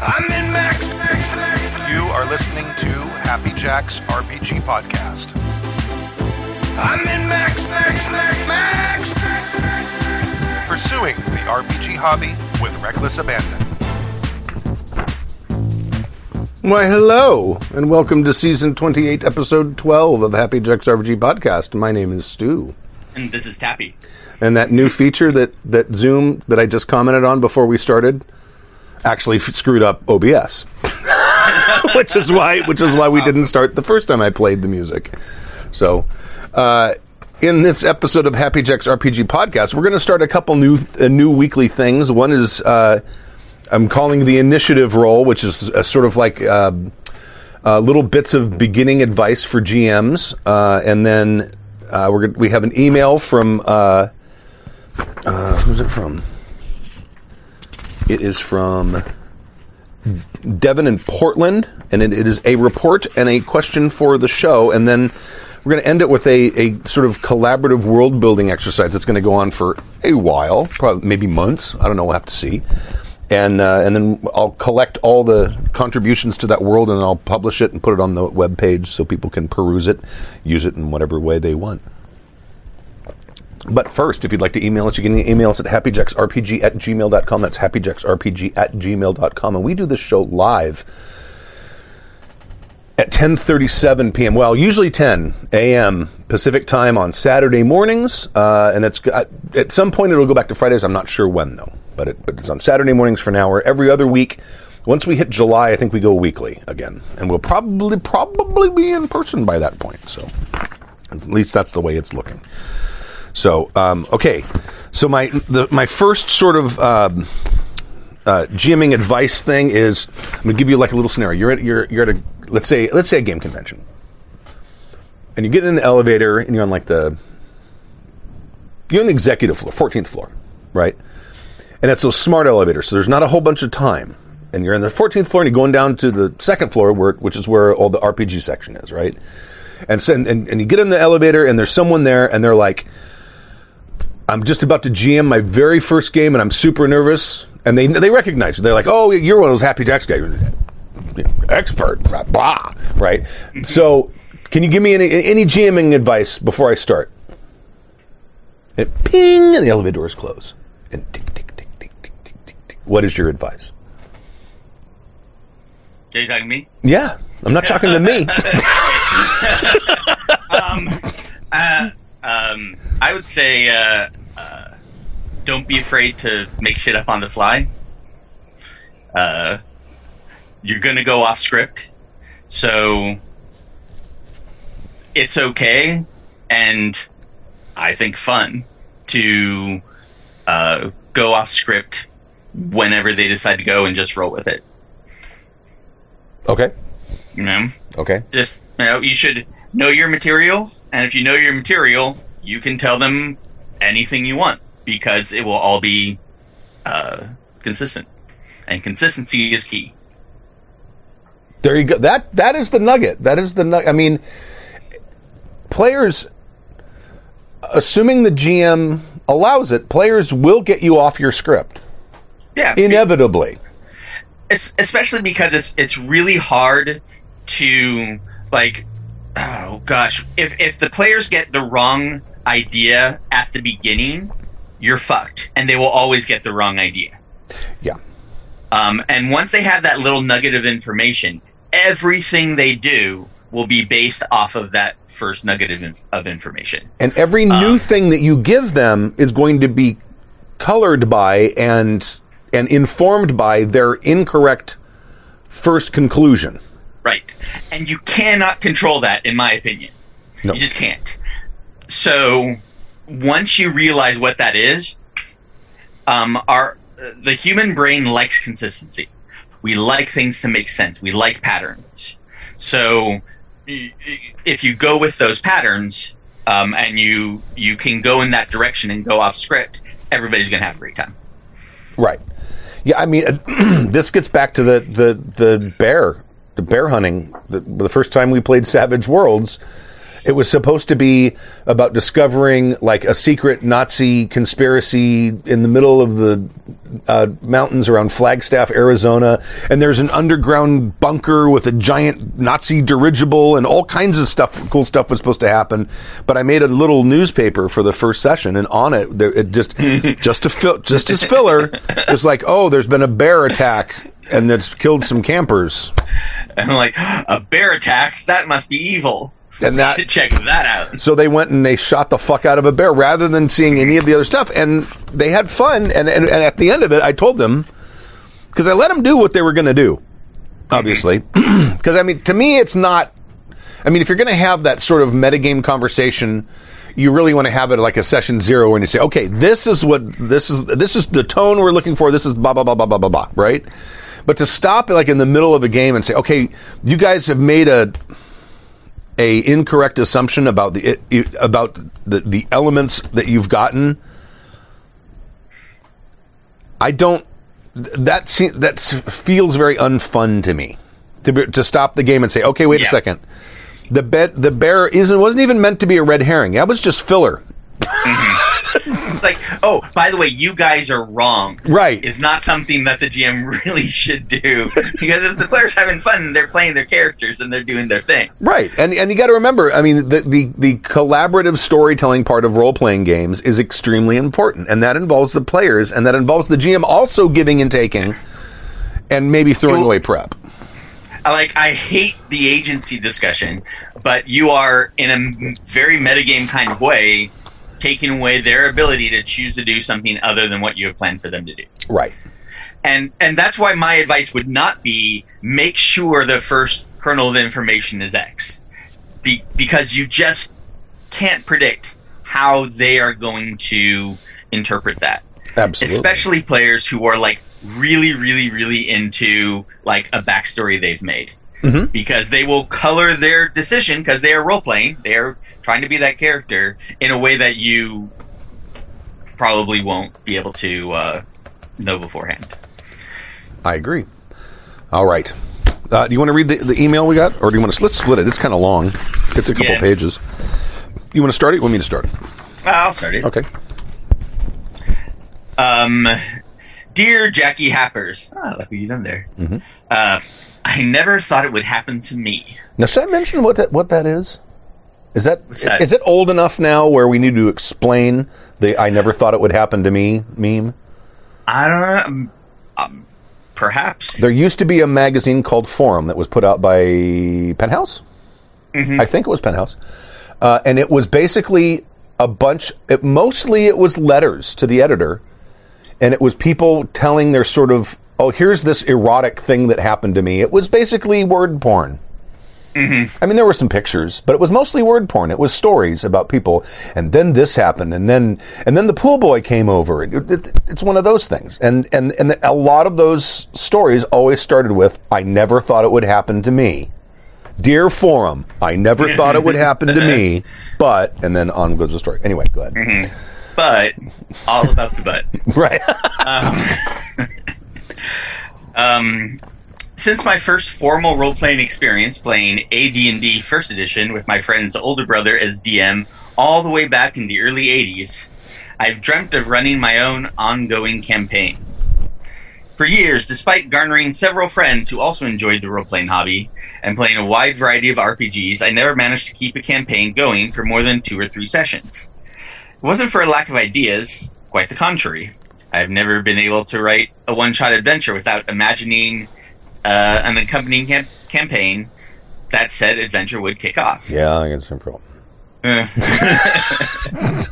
I'm in Max, Max, Max. You are listening to Happy Jack's RPG Podcast. I'm in Max, Max, Max, Max, Max, Max, Max. Pursuing the RPG hobby with reckless abandon. Why, hello, and welcome to season 28, episode 12 of Happy Jack's RPG podcast. My name is Stu. And this is Tappy. And that new feature that, that Zoom that I just commented on before we started actually screwed up OBS. which is why which is why we didn't start the first time I played the music. So, uh, in this episode of Happy Jack's RPG podcast, we're going to start a couple new uh, new weekly things. One is uh, I'm calling the initiative roll, which is a sort of like um, uh, little bits of beginning advice for GMs, uh, and then uh, we're we have an email from uh, uh, who's it from? It is from Devin in Portland, and it, it is a report and a question for the show, and then we're going to end it with a, a sort of collaborative world building exercise that's going to go on for a while, probably maybe months. I don't know. We'll have to see. And uh, and then I'll collect all the contributions to that world, and then I'll publish it and put it on the web page so people can peruse it, use it in whatever way they want. But first, if you'd like to email us, you can email us at happyjacksrpg at gmail.com. That's happyjacksrpg at gmail.com. And we do this show live at 10.37 p.m. Well, usually 10 a.m. Pacific time on Saturday mornings. Uh, and it's uh, at some point it'll go back to Fridays. I'm not sure when, though. But, it, but it's on Saturday mornings for an hour. Every other week, once we hit July, I think we go weekly again. And we'll probably, probably be in person by that point. So at least that's the way it's looking. So, um, okay. So my the, my first sort of um, uh, GMing advice thing is I'm to give you like a little scenario. You're at you're you're at a let's say let's say a game convention, and you get in the elevator and you're on like the you're on the executive floor, 14th floor, right? And it's those smart elevators, so there's not a whole bunch of time. And you're in the 14th floor and you're going down to the second floor, where which is where all the RPG section is, right? And so, and, and you get in the elevator and there's someone there and they're like. I'm just about to GM my very first game, and I'm super nervous. And they they recognize you. They're like, "Oh, you're one of those Happy Jacks guys, expert, blah, blah." Right. So, can you give me any any GMing advice before I start? And ping, and the elevator doors close. And tick, tick, tick, tick, tick, tick, tick, tick. What is your advice? Are you talking to me? Yeah, I'm not talking to me. Uh, um, I would say uh, uh, don't be afraid to make shit up on the fly. Uh, you're going to go off script. So it's okay and I think fun to uh, go off script whenever they decide to go and just roll with it. okay. You know? Okay. just you know you should know your material and if you know your material you can tell them anything you want because it will all be uh, consistent and consistency is key There you go. That that is the nugget. That is the nugget. I mean, players, assuming the GM allows it, players will get you off your script yeah inevitably. es- especially because it's it's really hard to like oh gosh if if the players get the wrong idea at the beginning you're fucked and they will always get the wrong idea Yeah. Um, and once they have that little nugget of information, everything they do will be based off of that first nugget of, inf- of information. And every new thing that you give them is going to be colored by and and informed by their incorrect first conclusion. Right. And you cannot control that, in my opinion. No. You just can't. So once you realize what that is, um, our the human brain likes consistency. We like things to make sense. We like patterns. So if you go with those patterns, um, and you you can go in that direction and go off script, everybody's gonna have a great time. Right. Yeah, I mean, this gets back to the the the bear, bear hunting. The, the first time we played Savage Worlds, It was supposed to be about discovering like a secret Nazi conspiracy in the middle of the uh, mountains around Flagstaff, Arizona, and there's an underground bunker with a giant Nazi dirigible and all kinds of stuff. Cool stuff was supposed to happen, but I made a little newspaper for the first session, and on it, it just just to fill, just as filler, it was like, oh, there's been a bear attack. And it's killed some campers. And like, a bear attack? That must be evil. And that- Should check that out. So they went and they shot the fuck out of a bear rather than seeing any of the other stuff. And they had fun. And, and, and at the end of it, I told them, because I let them do what they were going to do, obviously. Mm-hmm. Because, I mean, to me, it's not. I mean, if you're going to have that sort of metagame conversation, you really want to have it like a session zero when you say, okay, this is what, this is, this is the tone we're looking for. This is blah, blah, blah, blah, blah, blah, blah, right? But to stop it like in the middle of a game and say, okay, you guys have made a, a incorrect assumption about the it, it- about the the elements that you've gotten. I don't. That se- that feels very unfun to me. To be, to stop the game and say, okay, wait a Yeah. second. The bet the bear isn't wasn't even meant to be a red herring. That was just filler. Mm-hmm. It's like, oh, by the way, you guys are wrong. Right. Is not something that the GM really should do. Because if the player's having fun, they're playing their characters and they're doing their thing. Right, and and you got to remember, I mean, the, the the collaborative storytelling part of role playing games is extremely important, and that involves the players, and that involves the GM also giving and taking, and maybe throwing Well- away prep. I like I hate the agency discussion, but you are in a very metagame kind of way taking away their ability to choose to do something other than what you have planned for them to do. Right. And and that's why my advice would not be make sure the first kernel of information is X. Be, because you just can't predict how they are going to interpret that. Absolutely. Especially players who are like really, really, really into like a backstory they've made. Mhm. Because they will color their decision because they are role playing. They are trying to be that character in a way that you probably won't be able to uh, know beforehand. I agree. All right. Uh, do you want to read the, the email we got, or do you want to? Let's split it. It's kind of long. It's a couple Yeah. pages. You want to start it? You want me to start it? I'll start it. Okay. Um, dear Jackie Happers, ah, look what you done there. Uh, I never thought it would happen to me. Now, should I mention what that what that is? Is that is it old enough now where we need to explain the "I never thought it would happen to me" meme? I don't know. Um, um, perhaps. There used to be a magazine called Forum that was put out by Penthouse. I think it was Penthouse, uh, and it was basically a bunch. It, mostly, it was letters to the editor, and it was people telling their sort of, "Oh, here's this erotic thing that happened to me." It was basically word porn. I mean, there were some pictures, but it was mostly word porn. It was stories about people, and then this happened, and then and then the pool boy came over. It, it, it's one of those things, and and and a lot of those stories always started with, "I never thought it would happen to me." Dear forum, I never thought it would happen to me, but and then on goes the story. Anyway, go ahead. But all about the butt. Right. Um, Um, since my first formal role playing experience playing AD&D First Edition with my friend's older brother as DM all the way back in the early 80s, I've dreamt of running my own ongoing campaign. For years, despite garnering several friends who also enjoyed the role playing hobby and playing a wide variety of RPGs, I never managed to keep a campaign going for more than two or three sessions. It wasn't for a lack of ideas, quite the contrary. I've never been able to write a one shot adventure without imagining uh, an accompanying cam- campaign that said adventure would kick off. yeah, I got some problem. the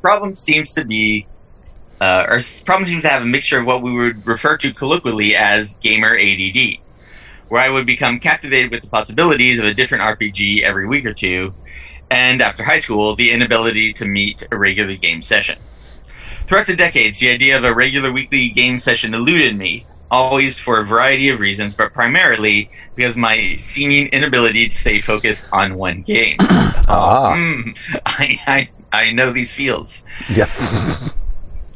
problem seems to be, uh, or problem seems to have a mixture of what we would refer to colloquially as gamer ADD, where I would become captivated with the possibilities of a different RPG every week or two, and after high school, the inability to meet a regular game session. Throughout the decades, the idea of a regular weekly game session eluded me, always for a variety of reasons, but primarily because my seeming inability to stay focused on one game. Ah, Mm, I, I I know these feels. yeah.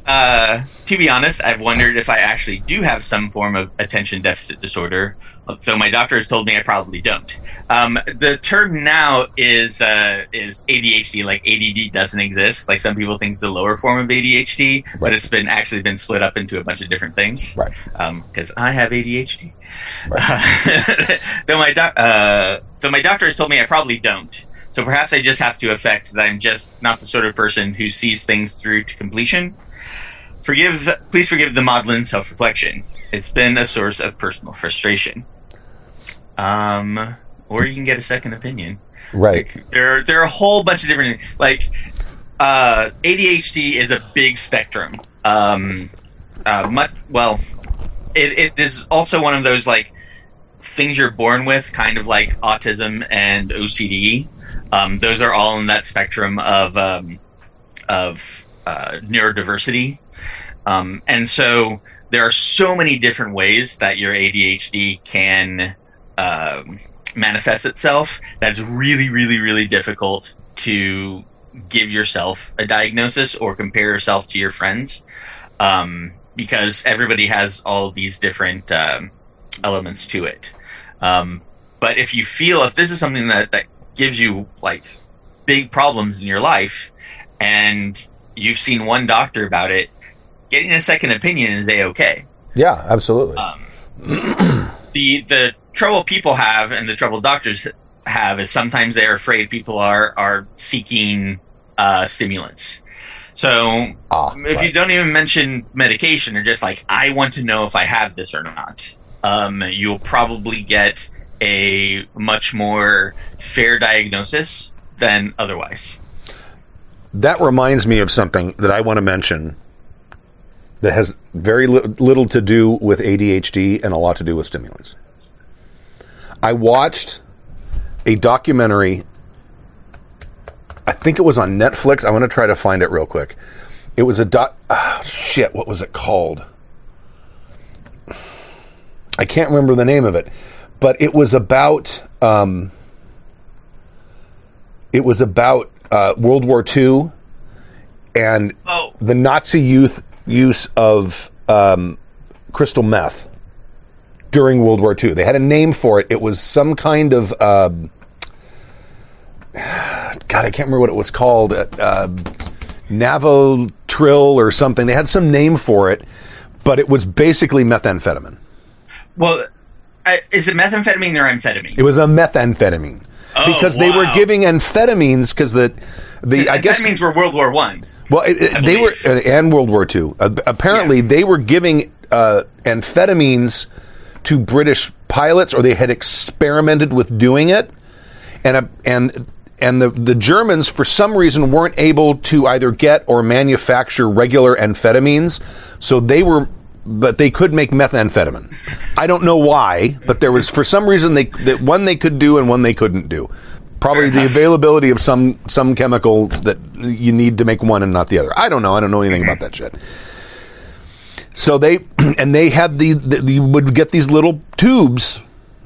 uh, to be honest, I've wondered if I actually do have some form of attention deficit disorder. Though my doctor has told me I probably don't. Um, the term now is uh, is ADHD. Like ADD doesn't exist. Like some people think it's a lower form of ADHD, but Right. it's been actually been split up into a bunch of different things. Right. Because I have ADHD. so my doc, uh, so my doctor has told me I probably don't. So perhaps I just have to affect that I'm just not the sort of person who sees things through to completion. Forgive, please forgive the maudlin self-reflection. It's been a source of personal frustration. Um, or you can get a second opinion. Right. There, there are a whole bunch of different like uh, ADHD is a big spectrum. Um, uh, much, well, it, it is also one of those like things you're born with, kind of like autism and OCD. Um, those are all in that spectrum of um, of uh, neurodiversity, um, and so there are so many different ways that your ADHD can um, manifest itself. That's really, really, really difficult to give yourself a diagnosis or compare yourself to your friends um, because everybody has all these different um, elements to it. Um, but if you feel if this is something that, that gives you like big problems in your life and you've seen one doctor about it, getting a second opinion is a okay. Yeah, absolutely. Um, the the trouble people have and the trouble doctors have is sometimes they're afraid people are are seeking uh, stimulants. So Ah, if you don't even mention medication, or just like I want to know if I have this or not, um, you'll probably get a much more fair diagnosis than otherwise. That reminds me of something that I want to mention that has very li- little to do with ADHD and a lot to do with stimulants. I watched a documentary. I think it was on Netflix. I want to try to find it real quick. It was a doc. ah, shit, what was it called? I can't remember the name of it, but it was about. Um, it was about uh, World War II and Oh, the Nazi youth use of um, crystal meth during World War II. They had a name for it. It was some kind of um, God, I can't remember what it was called. Uh, uh, Navotrill or something. They had some name for it, but it was basically methamphetamine. well, I, is it methamphetamine or amphetamine? It was a methamphetamine Oh, because they were giving amphetamines because the the I guess means we're World War One. Well, it, it- they were, uh, and World War Two. Uh, apparently, Yeah. they were giving uh, amphetamines to British pilots, or they had experimented with doing it, and uh, and and the the Germans, for some reason, weren't able to either get or manufacture regular amphetamines, so they were. But they could make methamphetamine. I don't know why, but there was for some reason they that one they could do and one they couldn't do. Probably the availability of some some chemical that you need to make one and not the other. I don't know. I don't know anything about that shit. So they and they had the, the you would get these little tubes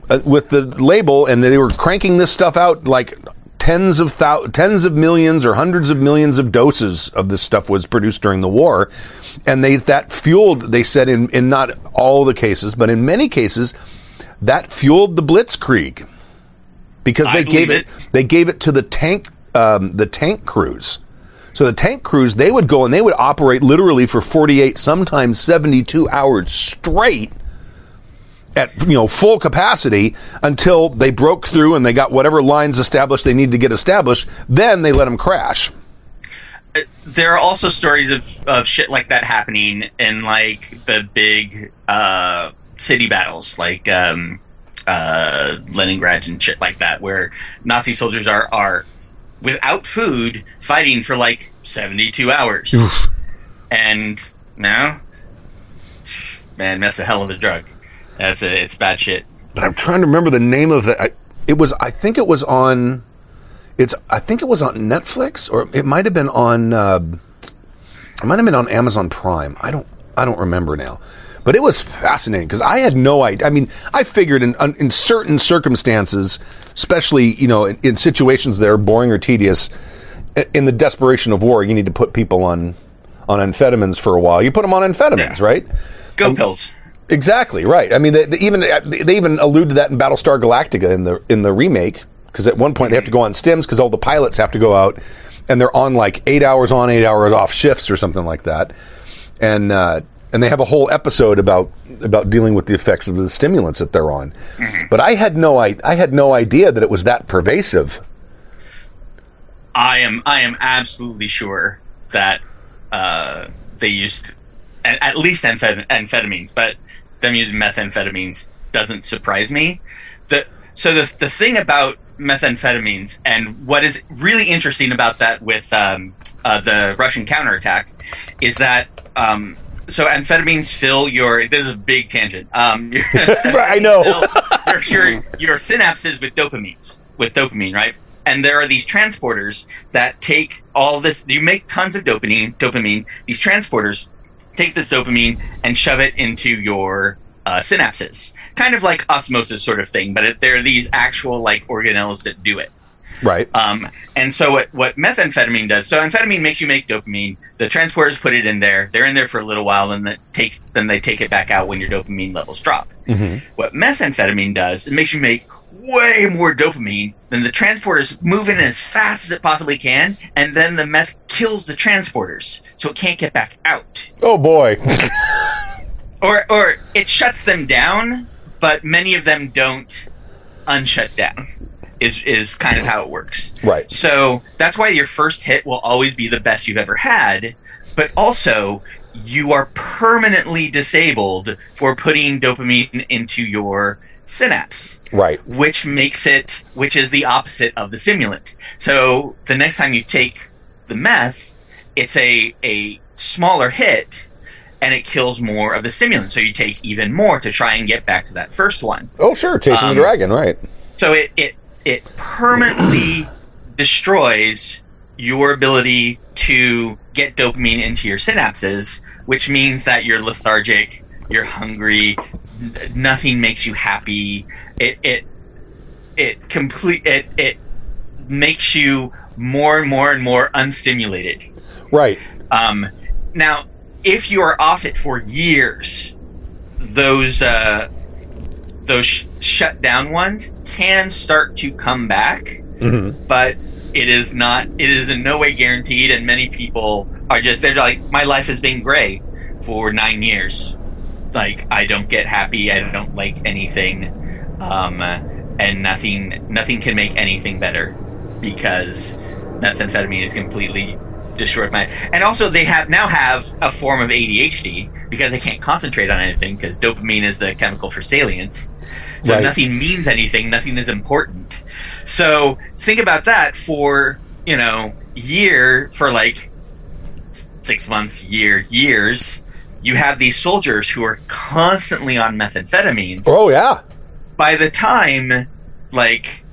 uh, with the label, and they were cranking this stuff out like tens of thou- tens of millions or hundreds of millions of doses of this stuff was produced during the war, and they that fueled. They said in in not all the cases, but in many cases, that fueled the Blitzkrieg because they gave it, it. they gave it to the tank um, the tank crews. So the tank crews they would go and they would operate literally for 48 sometimes 72 hours straight at you know full capacity until they broke through and they got whatever lines established they need to get established then they let them crash. There are also stories of, of shit like that happening in like the big uh, city battles, like um, uh, Leningrad and shit like that, where Nazi soldiers are are without food fighting for like seventy two hours, and now, man, that's a hell of a drug. That's it's bad shit. but I'm trying to remember the name of it it was I think it was on it's I think it was on Netflix or it might have been on uh, it might have been on Amazon Prime. I don't I don't remember now. But it was fascinating because I had no idea. I mean, I figured in in certain circumstances, especially you know in, in situations that are boring or tedious, in the desperation of war, you need to put people on on amphetamines for a while, you put them on amphetamines, Yeah. right? Go pills. Exactly right. I mean, they, they even they even allude to that in Battlestar Galactica in the in the remake because at one point they have to go on stims because all the pilots have to go out and they're on like eight hours on, eight hours off shifts or something like that, and uh, and they have a whole episode about about dealing with the effects of the stimulants that they're on. But I had no I, I had no idea that it was that pervasive. I am I am absolutely sure that uh, they used at, at least amphet- amphetamines, but them using methamphetamines doesn't surprise me. The so the the thing about methamphetamines and what is really interesting about that with um, uh, the Russian counterattack is that um, so amphetamines fill your this is a big tangent. Um, I know. your, your your synapses with dopamines with dopamine, right? And there are these transporters that take all this. You make tons of dopamine. Dopamine. These transporters take this dopamine and shove it into your uh, synapses, kind of like osmosis sort of thing. But it, there are these actual like organelles that do it. Right. Um, and so what, what methamphetamine does, so amphetamine makes you make dopamine. The transporters put it in there. They're in there for a little while, and then takes then they take it back out when your dopamine levels drop. What methamphetamine does, it makes you make way more dopamine than the transporters move in as fast as it possibly can, and then the meth kills the transporters, so it can't get back out. oh boy. Or or it shuts them down, but many of them don't unshut down. Is is kind of how it works. Right. So that's why your first hit will always be the best you've ever had, but also you are permanently disabled for putting dopamine into your synapse, right. which makes it, which is the opposite of the stimulant. So the next time you take the meth, it's a, a smaller hit and it kills more of the stimulant. So you take even more to try and get back to that first one. Oh sure, chasing Um, the dragon. Right. So it it it permanently destroys your ability to get dopamine into your synapses, which means that you're lethargic, you're hungry, nothing makes you happy. It it it complete it it makes you more and more and more unstimulated. Right. Um, now, if you are off it for years, those uh, those sh- shut down ones can start to come back, but it is not. It is in no way guaranteed, and many people are just they're like, my life has been gray for nine years. Like I don't get happy. I don't like anything, um, and nothing nothing can make anything better because methamphetamine is completely destroyed my and also they have now have a form of ADHD because they can't concentrate on anything because dopamine is the chemical for salience. So Right. nothing means anything, nothing is important. So think about that for, you know, year for like six months, year, years. You have these soldiers who are constantly on methamphetamines Oh yeah. by the time like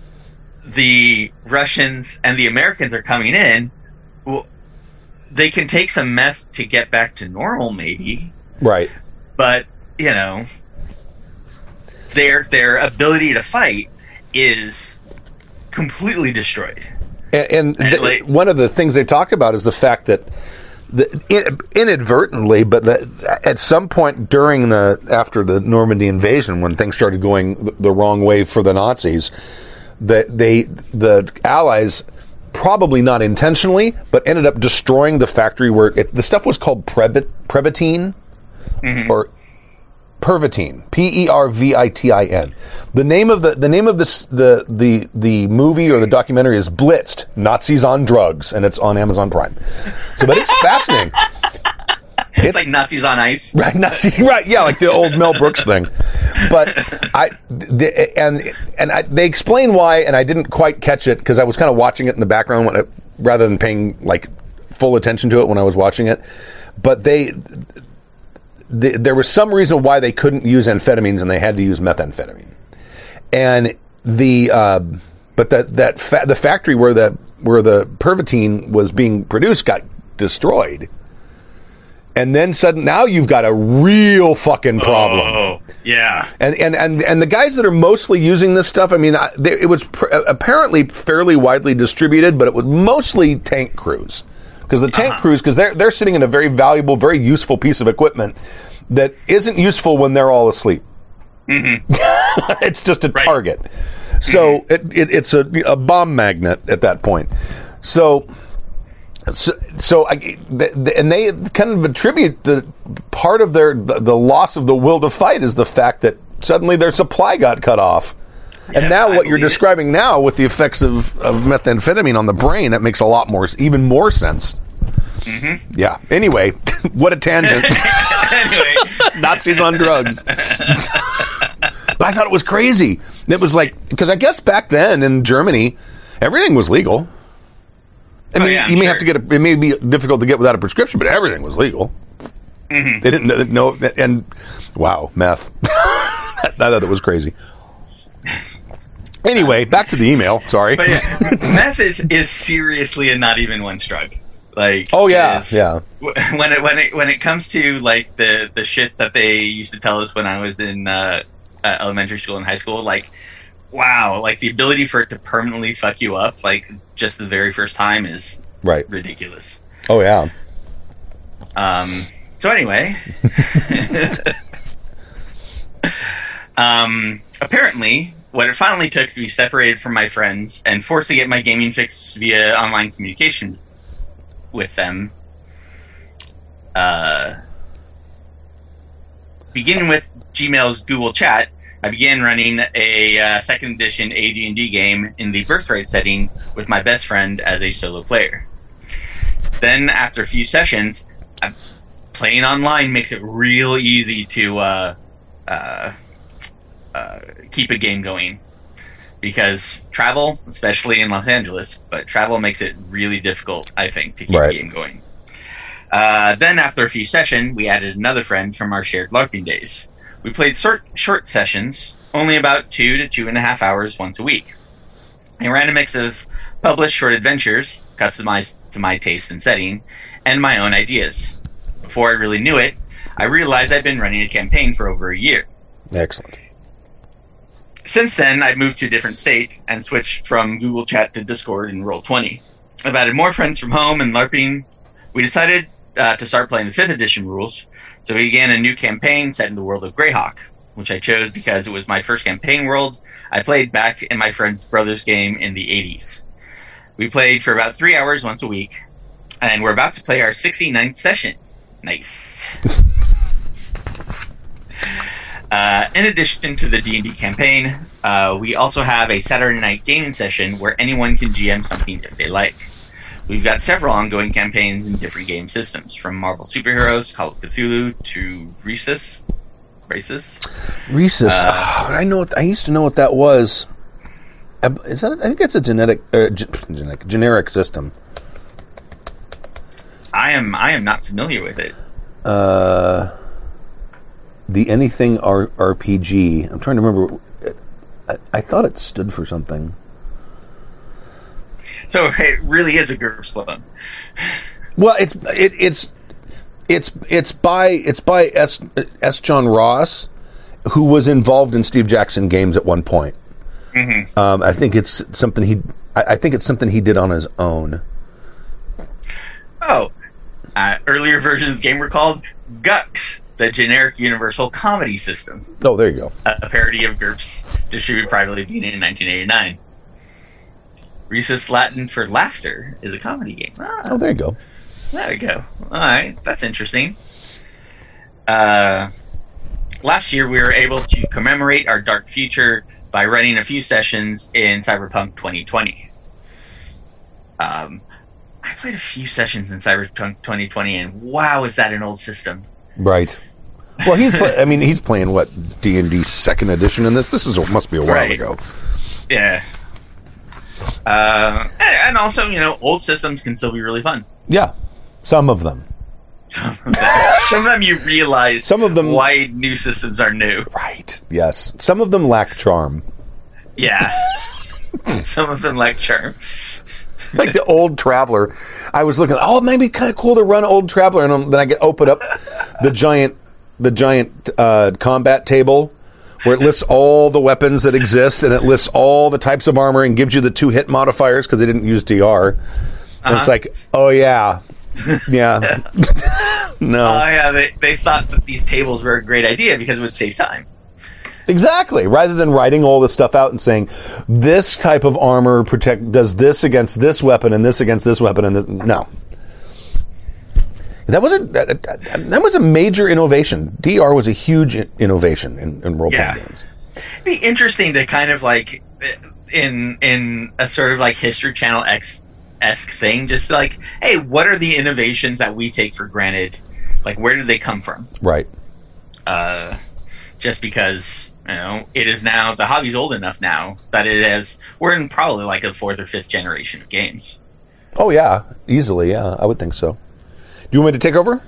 the Russians and the Americans are coming in, they can take some meth to get back to normal, maybe, Right. but you know, their their ability to fight is completely destroyed. And, and And, like- one of the things they talk about is the fact that the, in, inadvertently, but that at some point during the after the Normandy invasion, when things started going the, the wrong way for the Nazis, that they the Allies probably not intentionally, but ended up destroying the factory where it, the stuff was called Previt, Previtine mm-hmm. or Pervitine, P E R V I T I N. The name of the the name of this the the the movie or the documentary is Blitzed: Nazis on Drugs, and it's on Amazon Prime. So, but it's fascinating. It's like Nazis on ice. Right, Nazi, right, yeah, like the old Mel Brooks thing. But I, the, and and I, they explain why, and I didn't quite catch it because I was kind of watching it in the background rather than paying like full attention to it when I was watching it. But they, the, there was some reason why they couldn't use amphetamines and they had to use methamphetamine. And the, uh, but that that fa- the factory where the where the pervitine was being produced got destroyed and then sudden now you've got a real fucking problem. Oh, yeah. And, and and and the guys that are mostly using this stuff, I mean, I, they, it was pr- apparently fairly widely distributed, but it was mostly tank crews because the tank Uh-huh. crews because they're they're sitting in a very valuable, very useful piece of equipment that isn't useful when they're all asleep. it's just a Right. target. So it, it, it's a, a bomb magnet at that point. So. So, so I, th- th- and they kind of attribute the part of their the, the loss of the will to fight is the fact that suddenly their supply got cut off. And now I what you're believe it. describing now with the effects of, of methamphetamine on the brain, that makes a lot more, even more sense. Mm-hmm. Yeah. Anyway, what a tangent. anyway, Nazis on drugs. but I thought it was crazy. It was like, because I guess back then in Germany, everything was legal. I mean, Oh, yeah, I'm you may sure. have to get a, it may be difficult to get without a prescription, but everything was legal. Mm-hmm. They didn't know, and wow, meth. I thought that was crazy. Anyway, back to the email. Sorry. but yeah, meth is is seriously a not even one drug. Like, Oh, yeah, is- yeah. When it when it when it comes to like the the shit that they used to tell us when I was in uh, uh, elementary school and high school, like. Wow, like the ability for it to permanently fuck you up, like just the very first time, is Right. ridiculous. Oh yeah. Um, so anyway, um, apparently, what it finally took to be separated from my friends and forced to get my gaming fix via online communication with them, uh, beginning with Gmail's Google Chat, I began running a uh, second edition AD&D game in the birthright setting with my best friend as a solo player. Then, after a few sessions, I playing online makes it real easy to uh, uh, uh, keep a game going because travel, especially in Los Angeles, but travel makes it really difficult, I think, to keep Right. a game going. Uh, then, after a few sessions, we added another friend from our shared LARPing days. We played short, short sessions, only about two to two and a half hours once a week. I ran a mix of published short adventures, customized to my taste and setting, and my own ideas. Before I really knew it, I realized I'd been running a campaign for over a year. Excellent. Since then, I've moved to a different state and switched from Google Chat to Discord and Roll20. I've added more friends from home and LARPing. We decided uh, to start playing the 5th edition rules, so we began a new campaign set in the world of Greyhawk, which I chose because it was my first campaign world I played back in my friend's brother's game in the 80s. We played for about three hours once a week, and we're about to play our 69th session. Nice. Uh, in addition to the D&D campaign, uh, we also have a Saturday night gaming session where anyone can GM something if they like. We've got several ongoing campaigns in different game systems, from Marvel superheroes, Call of Cthulhu, to Risus. Risus? Risus. Uh, Ah, I know. What, I used to know what that was. Is that? I think it's a genetic, uh, ge- genetic, generic system. I am I am not familiar with it. Uh, the anything R- RPG. I'm trying to remember. I, I thought it stood for something. So it really is a GURPS clone. Well, it's it, it's it's it's by it's by S S John Ross, who was involved in Steve Jackson games at one point. Um, I think it's something he. I, I think it's something he did on his own. Oh, uh, earlier versions of the game were called GUCS, the generic universal comedy system. Oh, there you go. a a parody of GURPS, distributed privately beginning in 1989. Risus Latin for laughter is a comedy game. Ah, Oh, there you go. there we go. All right, that's interesting. Uh, last year, we were able to commemorate our dark future by running a few sessions in Cyberpunk 2020. Um, I played a few sessions in Cyberpunk 2020, and wow, is that an old system? Right. Well, he's. Play, I mean, he's playing what D and D second edition in this. This is must be a while Right. ago. Yeah. Uh, and, and also, you know, old systems can still be really fun. Yeah, some of them. Some of them, some of them you realize Some of them- why new systems are new. Right. Yes. Some of them lack charm. Yeah. some of them lack charm. like the old Traveller. I was looking. Oh, it might be kind of cool to run old Traveller, and then I get open up the giant, the giant uh, combat table where it lists all the weapons that exist and it lists all the types of armor and gives you the two hit modifiers because they didn't use DR. And it's uh-huh. like, oh yeah, Yeah. no. Oh yeah, they, they thought that these tables were a great idea because it would save time. Exactly. Rather than writing all this stuff out and saying this type of armor protect does this against this weapon and this against this weapon and th- no. That was a that, was a major innovation. DR was a huge innovation in, in role playing Yeah. games. It'd be interesting to kind of like in in a sort of like History Channel X esque thing, just like, hey, what are the innovations that we take for granted? Like, where did they come from? Right. uh, just because you know it is now the hobby's old enough now that it has we're in probably like a fourth or fifth generation of games. Oh yeah, easily. Yeah, I would think so. Do you want me to take over?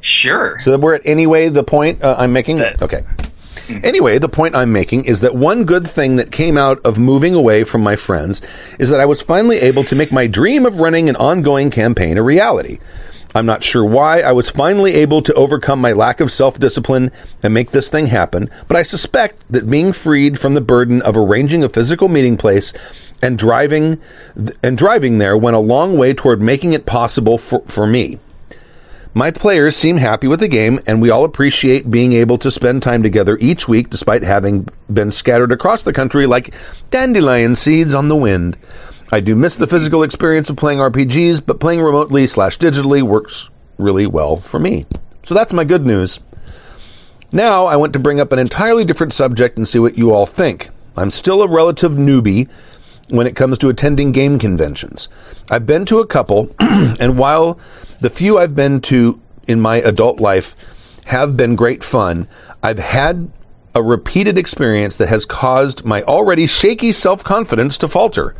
Sure. So we're at anyway the point uh, I'm making. That- Okay. Anyway, the point I'm making is that one good thing that came out of moving away from my friends is that I was finally able to make my dream of running an ongoing campaign a reality. I'm not sure why I was finally able to overcome my lack of self discipline and make this thing happen, but I suspect that being freed from the burden of arranging a physical meeting place and driving and driving there went a long way toward making it possible for, for me. My players seem happy with the game, and we all appreciate being able to spend time together each week despite having been scattered across the country like dandelion seeds on the wind. I do miss the physical experience of playing RPGs, but playing remotely slash digitally works really well for me. So that's my good news. Now I want to bring up an entirely different subject and see what you all think. I'm still a relative newbie when it comes to attending game conventions. I've been to a couple, and while the few I've been to in my adult life have been great fun, I've had a repeated experience that has caused my already shaky self confidence to falter.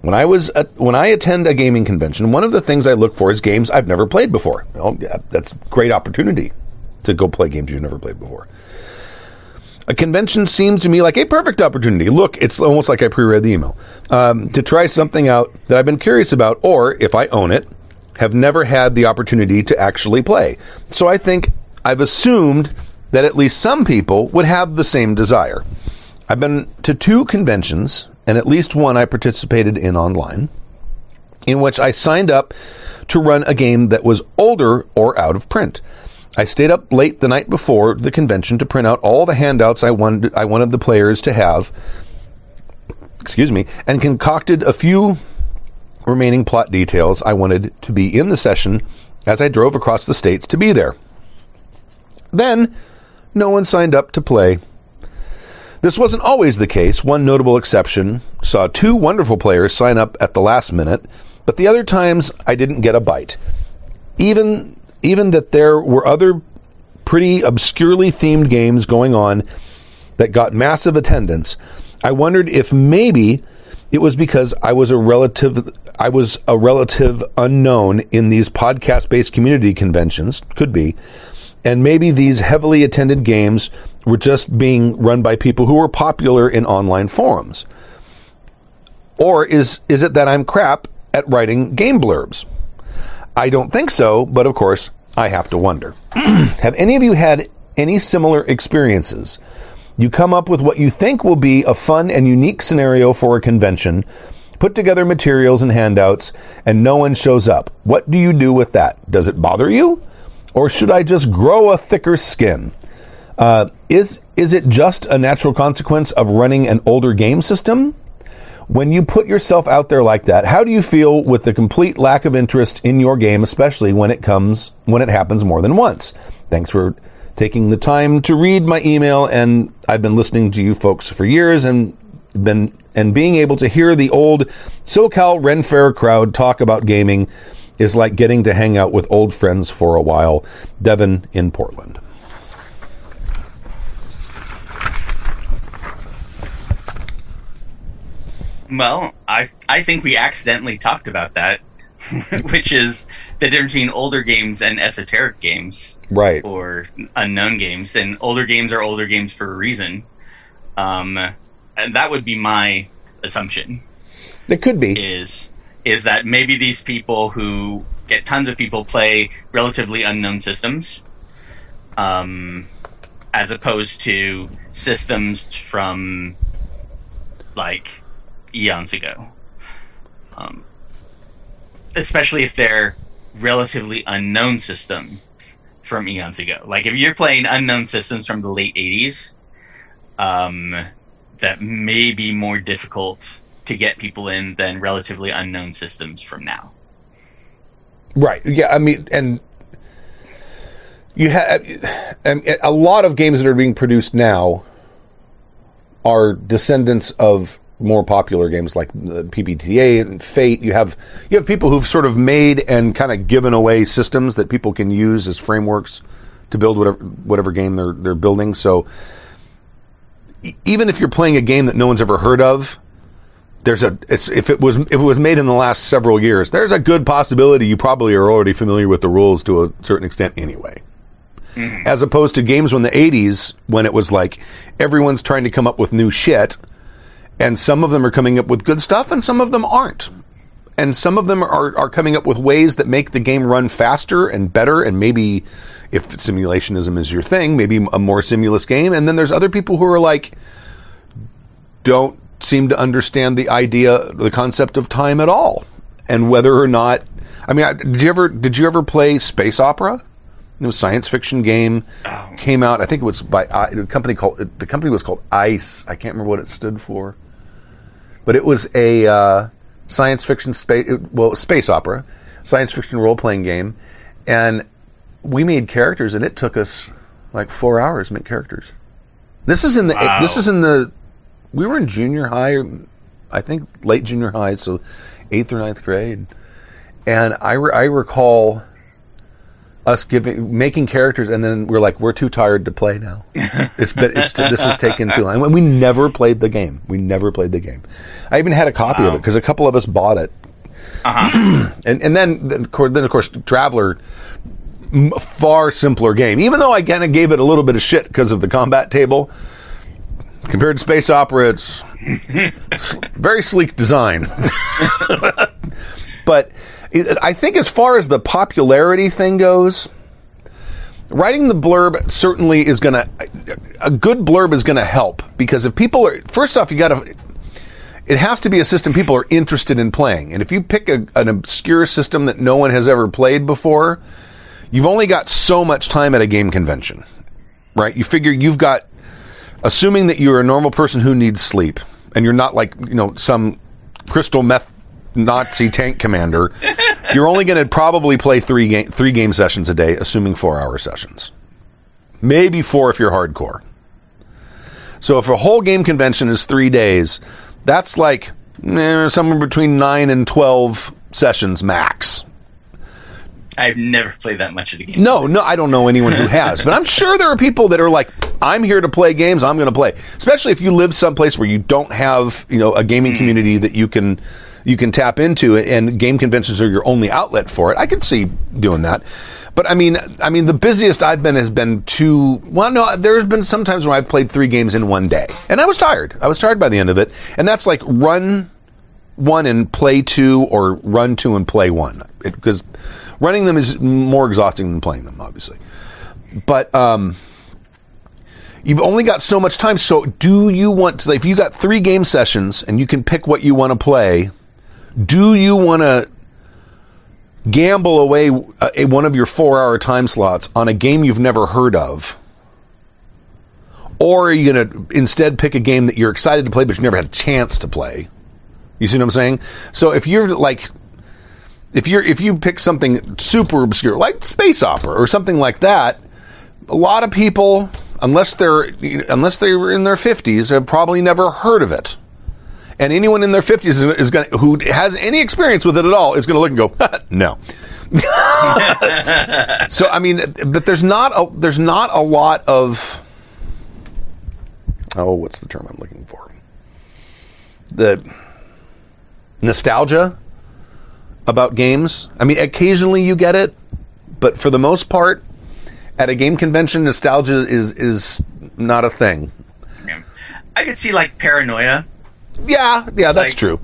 When I was at, when I attend a gaming convention, one of the things I look for is games I've never played before. Well, that's a great opportunity to go play games you've never played before. A convention seems to me like a perfect opportunity. Look, it's almost like I pre-read the email um, to try something out that I've been curious about, or if I own it, have never had the opportunity to actually play. So I think I've assumed that at least some people would have the same desire. I've been to two conventions, and at least one I participated in online, in which I signed up to run a game that was older or out of print. I stayed up late the night before the convention to print out all the handouts I wanted I wanted the players to have. Excuse me, and concocted a few remaining plot details I wanted to be in the session as I drove across the states to be there. Then, no one signed up to play. This wasn't always the case. One notable exception saw two wonderful players sign up at the last minute, but the other times I didn't get a bite. Even even that there were other pretty obscurely themed games going on that got massive attendance, I wondered if maybe it was because I was a relative I was a relative unknown in these podcast based community conventions, could be. And maybe these heavily attended games were just being run by people who were popular in online forums. Or is is it that I'm crap at writing game blurbs? I don't think so, but of course, I have to wonder. have any of you had any similar experiences? You come up with what you think will be a fun and unique scenario for a convention, put together materials and handouts, and no one shows up. What do you do with that? Does it bother you? Or should I just grow a thicker skin? Uh, is is it just a natural consequence of running an older game system? When you put yourself out there like that, how do you feel with the complete lack of interest in your game, especially when it comes when it happens more than once? Thanks for taking the time to read my email, and I've been listening to you folks for years, and been and being able to hear the old SoCal Ren Fair crowd talk about gaming is like getting to hang out with old friends for a while. Devin in Portland. Well, I I think we accidentally talked about that, which is the difference between older games and esoteric games Right. or unknown games. And older games are older games for a reason. Um, and that would be my assumption. It could be. is is that maybe these people who get tons of people play relatively unknown systems, um, as opposed to systems from like eons ago. Um, especially if they're relatively unknown systems from eons ago. Like if you're playing unknown systems from the late '80s, um, that may be more difficult to get people in than relatively unknown systems from now. Right. Yeah. I mean, and you have a lot of games that are being produced now are descendants of more popular games like the PBTA and Fate. You have you have people who've sort of made and kind of given away systems that people can use as frameworks to build whatever whatever game they're they're building. So e- even if you're playing a game that no one's ever heard of, there's a it's if it was if it was made in the last several years, there's a good possibility you probably are already familiar with the rules to a certain extent anyway. Mm-hmm. As opposed to games when the 80s when it was like everyone's trying to come up with new shit and some of them are coming up with good stuff and some of them aren't. And some of them are, are coming up with ways that make the game run faster and better and maybe if simulationism is your thing, maybe a more simulous game. And then there's other people who are like don't seem to understand the idea, the concept of time at all, and whether or not. I mean, did you ever did you ever play space opera? It was a science fiction game. Came out, I think it was by uh, a company called the company was called ICE. I can't remember what it stood for, but it was a uh, science fiction space well space opera, science fiction role playing game, and we made characters, and it took us like four hours to make characters. This is in the Wow. this is in the we were in junior high, I think late junior high, so eighth or ninth grade, and I re- I recall us giving making characters, and then we're like, we're too tired to play now. it's been it's this has taken too long. And we never played the game. We never played the game. I even had a copy of it because a couple of us bought it, Uh-huh. and and then then of course, then of course Traveller. m- Far simpler game, even though I kind of gave it a little bit of shit because of the combat table. Compared to Space Opera, it's very sleek design. but I think as far as the popularity thing goes, writing the blurb certainly is going to a good blurb is going to help because if people are first off you got to it has to be a system people are interested in playing. And if you pick a, an obscure system that no one has ever played before you've only got so much time at a game convention right? You figure you've got assuming that you're a normal person who needs sleep and you're not like you know some crystal meth Nazi tank commander, you're only going to probably play three game three game sessions a day, assuming four hour sessions, maybe four if you're hardcore. So if a whole game convention is three days, that's like eh, somewhere between nine and twelve sessions max. I've never played that much of a game. No, no, I don't know anyone who has, but I'm sure there are people that are like, I'm here to play games. I'm going to play, especially if you live someplace where you don't have, you know, a gaming community that you can you can tap into, it, and game conventions are your only outlet for it. I could see doing that, but I mean, I mean, the busiest I've been has been two. Well, no, there have been some times where I've played three games in one day, and I was tired. I was tired by the end of it, and that's like run one and play two or run two and play one because running them is more exhausting than playing them obviously but um you've only got so much time so do you want to if you got three game sessions and you can pick what you want to play do you want to gamble away a, a- one of your four hour time slots on a game you've never heard of or are you going to instead pick a game that you're excited to play but you never had a chance to play you see what I'm saying? So if you're like, if you're if you pick something super obscure like space opera or something like that, a lot of people, unless they're unless they were in their 50s, have probably never heard of it. And anyone in their 50s is, is going who has any experience with it at all is going to look and go, no. so I mean, but there's not a there's not a lot of oh, what's the term I'm looking for? The nostalgia about games. I mean, occasionally you get it, but for the most part, at a game convention, nostalgia is is not a thing. I could see like paranoia. Yeah, yeah, that's Like- true.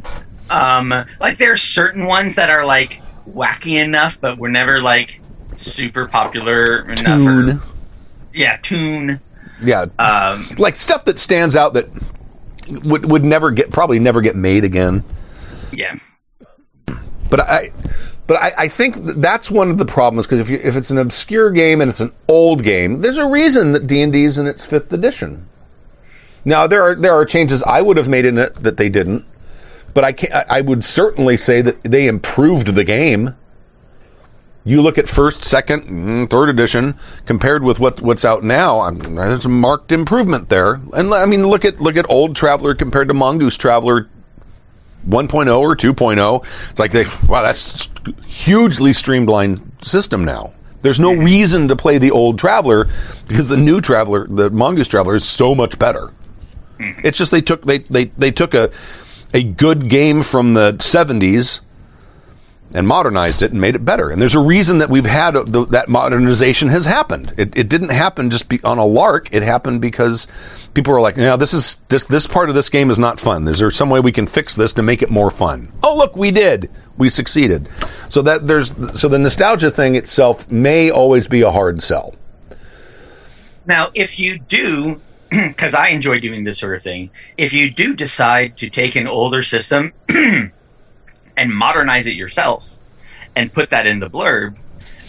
Um, like there are certain ones that are like wacky enough, but were never like super popular enough. Toon. Or, yeah, toon. Yeah, Um, like stuff that stands out that would would never get probably never get made again. yeah. But I, But I, I think that's one of the problems because if you, if it's an obscure game and it's an old game, there's a reason that D and D is in its fifth edition. Now there are there are changes I would have made in it that they didn't, but I can I would certainly say that they improved the game. You look at first, second, mm, third edition compared with what what's out now. I'm, there's a marked improvement there. And I mean, look at look at Old Traveller compared to Mongoose Traveller 1.0 or 2.0. It's like they wow, that's hugely streamlined system now. There's no reason to play the old Traveller because the new Traveller, the Mongoose Traveller, is so much better. Mm-hmm. It's just they took they they they took a a good game from the 70s and modernized it and made it better. And there's a reason that we've had the, that modernization has happened. It, it didn't happen just be, on a lark. It happened because people were like, "No, this is this this part of this game is not fun. Is there some way we can fix this to make it more fun?" Oh, look, we did. We succeeded. So that there's so the nostalgia thing itself may always be a hard sell. Now, if you do, because I enjoy doing this sort of thing, if you do decide to take an older system and modernize it yourself and put that in the blurb,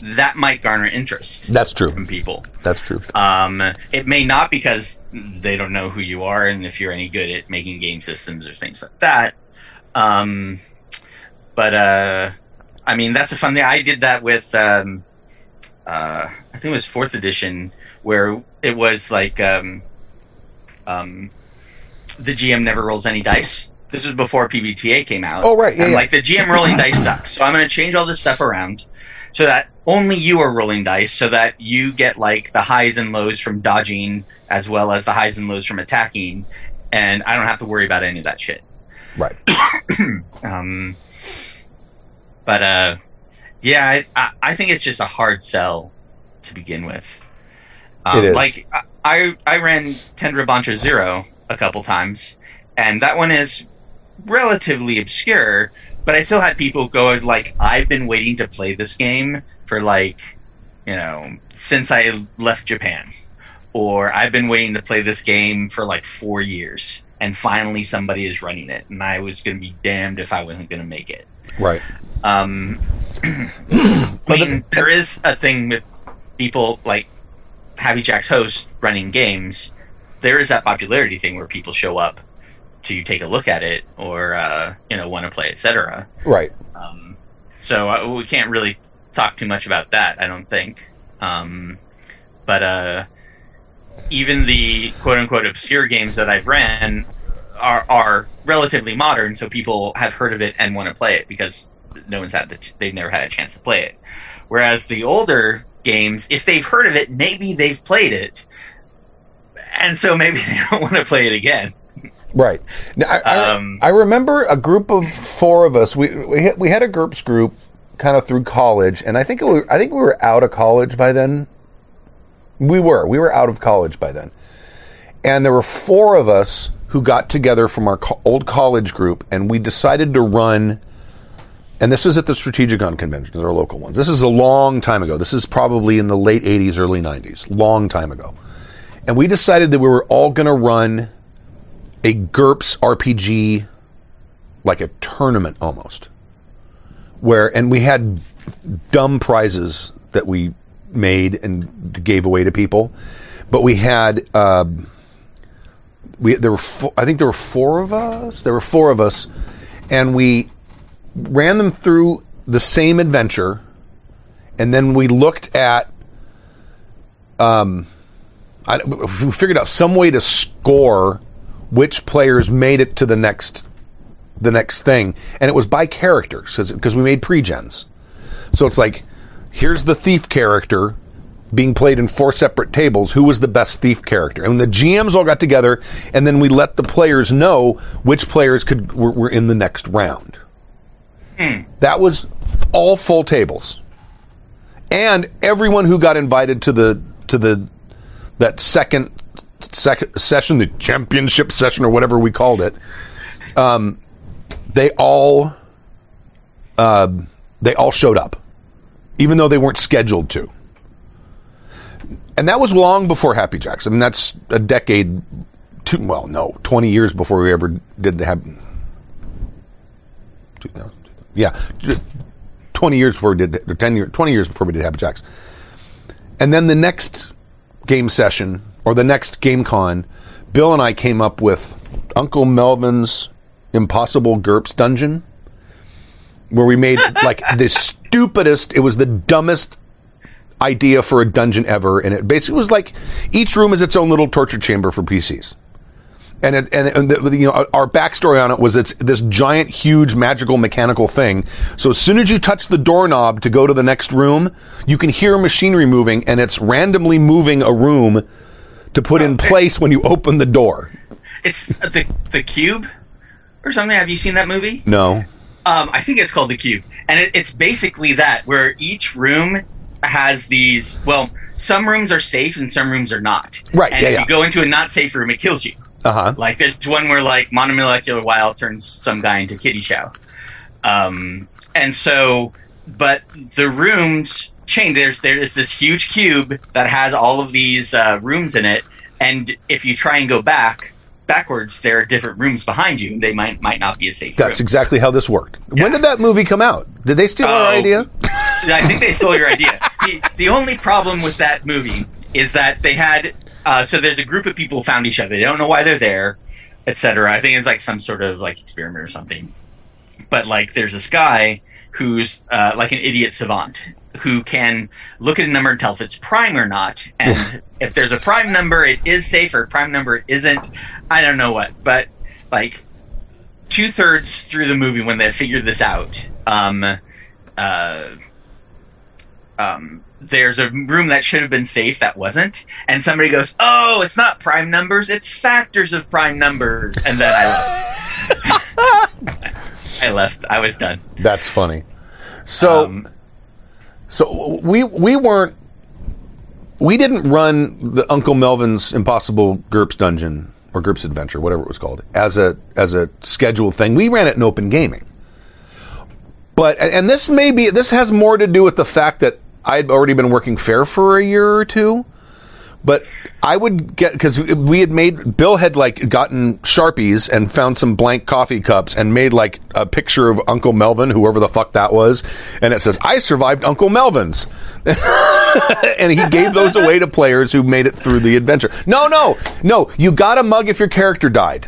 that might garner interest That's true. from people. That's true. Um, it may not because they don't know who you are and if you're any good at making game systems or things like that. Um, but uh, I mean, that's a fun thing. I did that with, um, uh, I think it was fourth edition, where it was like um, um, the GM never rolls any dice. This was before PBTA came out. Oh, right, yeah, I'm yeah. like the GM rolling dice sucks, so I'm going to change all this stuff around so that only you are rolling dice, so that you get like the highs and lows from dodging as well as the highs and lows from attacking, and I don't have to worry about any of that shit. Right. Um, but uh, yeah, I, I, I think it's just a hard sell to begin with. Um, It is. Like I- I I ran Tenra Bansho Zero a couple times, and that one is relatively obscure. But I still had people go like, I've been waiting to play this game for like, you know, since I left Japan, or I've been waiting to play this game for like four years, and finally somebody is running it, and I was going to be damned if I wasn't going to make it. Right. Um, I mean, there is a thing with people like Happy Jack's host running games. There is that popularity thing where people show up to take a look at it or uh, you know want to play, etc. Right. Um, so uh, we can't really talk too much about that, I don't think. Um, but uh, even the quote unquote obscure games that I've ran are are relatively modern, so people have heard of it and want to play it because no one's had the they've never had a chance to play it. Whereas the older games, if they've heard of it, maybe they've played it, and so maybe they don't want to play it again. Right. Now, I, I- Um, I remember a group of four of us. We we had, we had a GURPS group kind of through college, and I think it was, I think we were out of college by then. We were we were out of college by then, and there were four of us who got together from our co- old college group, and we decided to run. And this was at the Strategicon conventions, our local ones. This is a long time ago. This is probably in the late '80s, early '90s, long time ago. And we decided that we were all going to run a GURPS RPG, like a tournament almost, where and we had dumb prizes that we made and gave away to people, but we had um, we there were four, I think there were four of us. There were four of us, and we ran them through the same adventure, and then we looked at um, I, we figured out some way to score which players made it to the next the next thing, and it was by characters because we made pre-gens. So it's like, here's the thief character being played in four separate tables. Who was the best thief character? And the GMs all got together, and then we let the players know which players could were, were in the next round. That was all full tables, and everyone who got invited to the to the that second sec- session, the championship session or whatever we called it, um, they all uh, they all showed up, even though they weren't scheduled to. And that was long before Happy Jacks. I mean, that's a decade. Two, well, no, twenty years before we ever did have. two- no, Yeah, twenty years before we did, or ten years, twenty years before we did Happy Jacks. And then the next game session or the next game con, Bill and I came up with Uncle Melvin's Impossible GURPS Dungeon, where we made like the stupidest. It was the dumbest idea for a dungeon ever, and it basically was like each room is its own little torture chamber for PCs. And it, and, and the, you know our backstory on it was it's this giant, huge, magical, mechanical thing. So as soon as you touch the doorknob to go to the next room, you can hear machinery moving, and it's randomly moving a room to put in place when you open the door. It's the the cube or something. Have you seen that movie? No, Um, I think it's called the cube, and it, it's basically that where each room has these. Well, some rooms are safe and some rooms are not. Right, And yeah, if yeah. you go into a not safe room, it kills you. Uh huh. Like there's one where like monomolecular wire turns some guy into kitty chow. Um, and so, but the rooms change. There's there's this huge cube that has all of these uh, rooms in it, and if you try and go back backwards, there are different rooms behind you. They might might not be a safe. That's room. exactly how this worked. Yeah. When did that movie come out? Did they steal our Oh. idea? I think they stole your idea. the, the only problem with that movie is that they had uh, so there's a group of people who found each other. They don't know why they're there, etc. I think it's like some sort of like experiment or something. But like, there's this guy who's uh, like an idiot savant who can look at a number and tell if it's prime or not. And if there's a prime number, it is safe. Or prime number, it isn't. I don't know what, but like two thirds through the movie when they figured this out. Um, uh, um, there's a room that should have been safe that wasn't, and somebody goes, "Oh, it's not prime numbers; it's factors of prime numbers." And then I left. I left. I was done. That's funny. So, Um, so we we weren't we didn't run the Uncle Melvin's Impossible GURPS Dungeon or GURPS Adventure, whatever it was called, as a as a scheduled thing. We ran it in open gaming. But and and this may be this has more to do with the fact that I'd already been working fair for a year or two. But I would get because we had made Bill had like gotten sharpies and found some blank coffee cups and made like a picture of Uncle Melvin, whoever the fuck that was, and it says "I survived Uncle Melvin's," and he gave those away to players who made it through the adventure. No, no, no, you got a mug if your character died.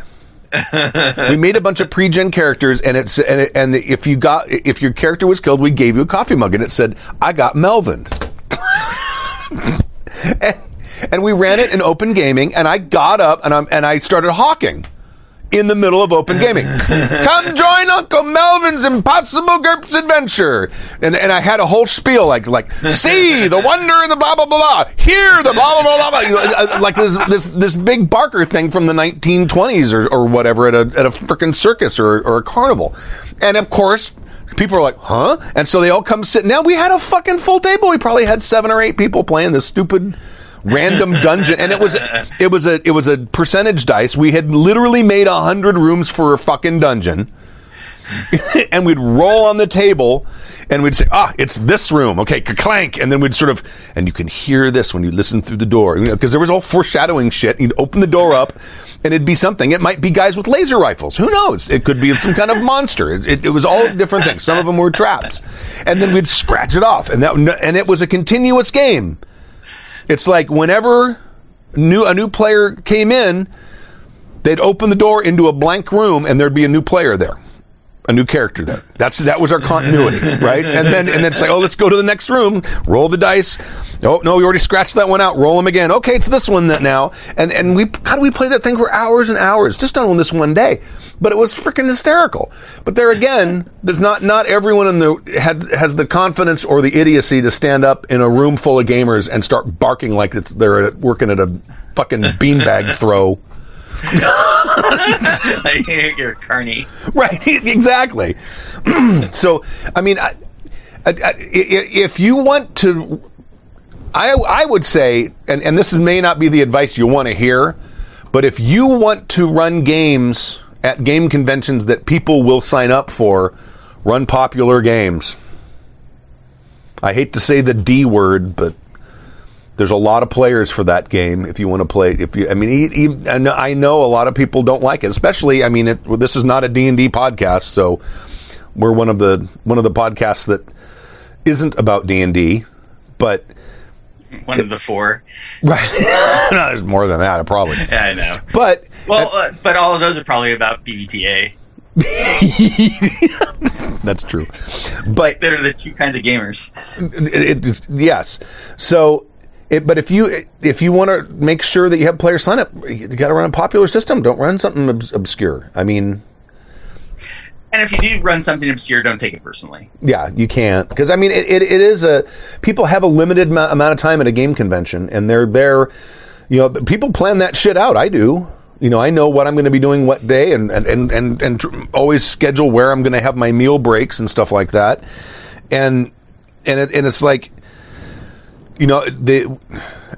We made a bunch of pre-gen characters, and it's and, it, and if you got if your character was killed, we gave you a coffee mug, and it said "I got Melvin." and, and we ran it in open gaming, and I got up and I'm and I started hawking in the middle of open gaming. Come join Uncle Melvin's Impossible GURPS Adventure. And and I had a whole spiel like like see the wonder and the blah blah blah blah. Hear the blah blah blah blah. You know, uh, like this this this big Barker thing from the 1920s or, or whatever at a at a freaking circus or or a carnival. And of course. People are like, huh? And so they all come sit. down. We had a fucking full table. We probably had seven or eight people playing this stupid random dungeon and it was it was a it was a percentage dice. We had literally made a hundred rooms for a fucking dungeon and we'd roll on the table and we'd say ah it's this room. Okay clank and then we'd sort of and you can hear this when you listen through the door you know because there was all foreshadowing shit. You'd open the door up and it'd be something. It might be guys with laser rifles. Who knows? It could be some kind of monster. It, it, it was all different things. Some of them were traps. And then we'd scratch it off and that and it was a continuous game it's like whenever new a new player came in, they'd open the door into a blank room and there'd be a new player there. A new character there. That's that was our continuity, right? And then and then say, oh, let's go to the next room. Roll the dice. Oh no, we already scratched that one out. Roll them again. Okay, it's this one that now. And and we how do we play that thing for hours and hours, just on this one day. But it was freaking hysterical. But there again, there's not not everyone in the had has the confidence or the idiocy to stand up in a room full of gamers and start barking like they're working at a fucking beanbag throw. You're Carney. Right, exactly. so, I mean, I, I, I, if you want to, I, I would say, and, and this may not be the advice you want to hear, but if you want to run games at game conventions that people will sign up for, run popular games. I hate to say the D word, but there's a lot of players for that game. If you want to play, if you, I mean, I know- I know a lot of people don't like it, especially. I mean, it, well, this is not a D and D podcast, so we're one of the one of the podcasts that isn't about D and D, but One of the four. right, no, there's more than that, probably. Yeah, I know. But Well, uh, but all of those are probably about PBTA. that's true. But They're the two kinds of gamers. it, it, yes. So, it, but if you if you want to make sure that you have players sign up, you got to run a popular system. Don't run something obs- obscure. I mean, And if you do run something obscure, don't take it personally. yeah, you can't because I mean it, it, it is a people have a limited ma- amount of time at a game convention, and they're there. You know, people plan that shit out. I do. You know, I know what I'm going to be doing what day, and and and and, and tr- always schedule where I'm going to have my meal breaks and stuff like that. And and it, and it's like, you know, the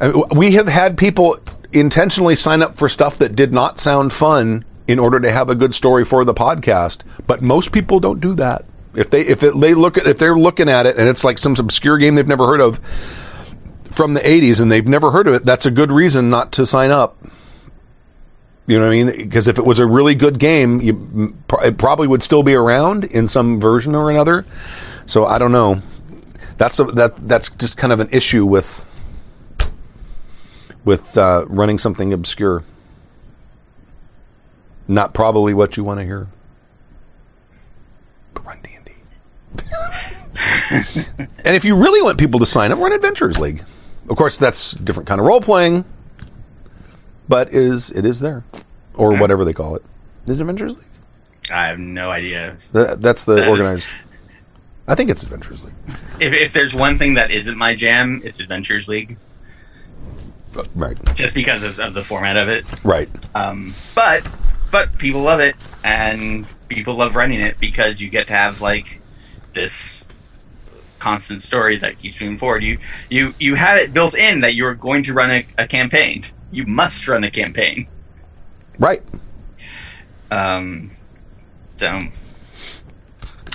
uh, we have had people intentionally sign up for stuff that did not sound fun in order to have a good story for the podcast. But most people don't do that. If they if it, they look at if they're looking at it and it's like some obscure game they've never heard of from the 80s and they've never heard of it, that's a good reason not to sign up. You know what I mean? Because if it was a really good game, you, it probably would still be around in some version or another. So I don't know. That's a, that that's just kind of an issue with with uh, running something obscure. Not probably what you want to hear. But run D and D. And if you really want people to sign up, run Adventures League. Of course, that's different kind of role playing, but it is it is there, or whatever they call it. Is it Adventures League? I have no idea. That, that's the That is- organized. I think it's Adventures League. If, if there's one thing that isn't my jam, it's Adventures League, Right, just because of, of the format of it. right. Um, but but people love it, and people love running it because you get to have like this constant story that keeps moving forward. You you you have it built in that you're going to run a, a campaign. You must run a campaign. Right. Um, so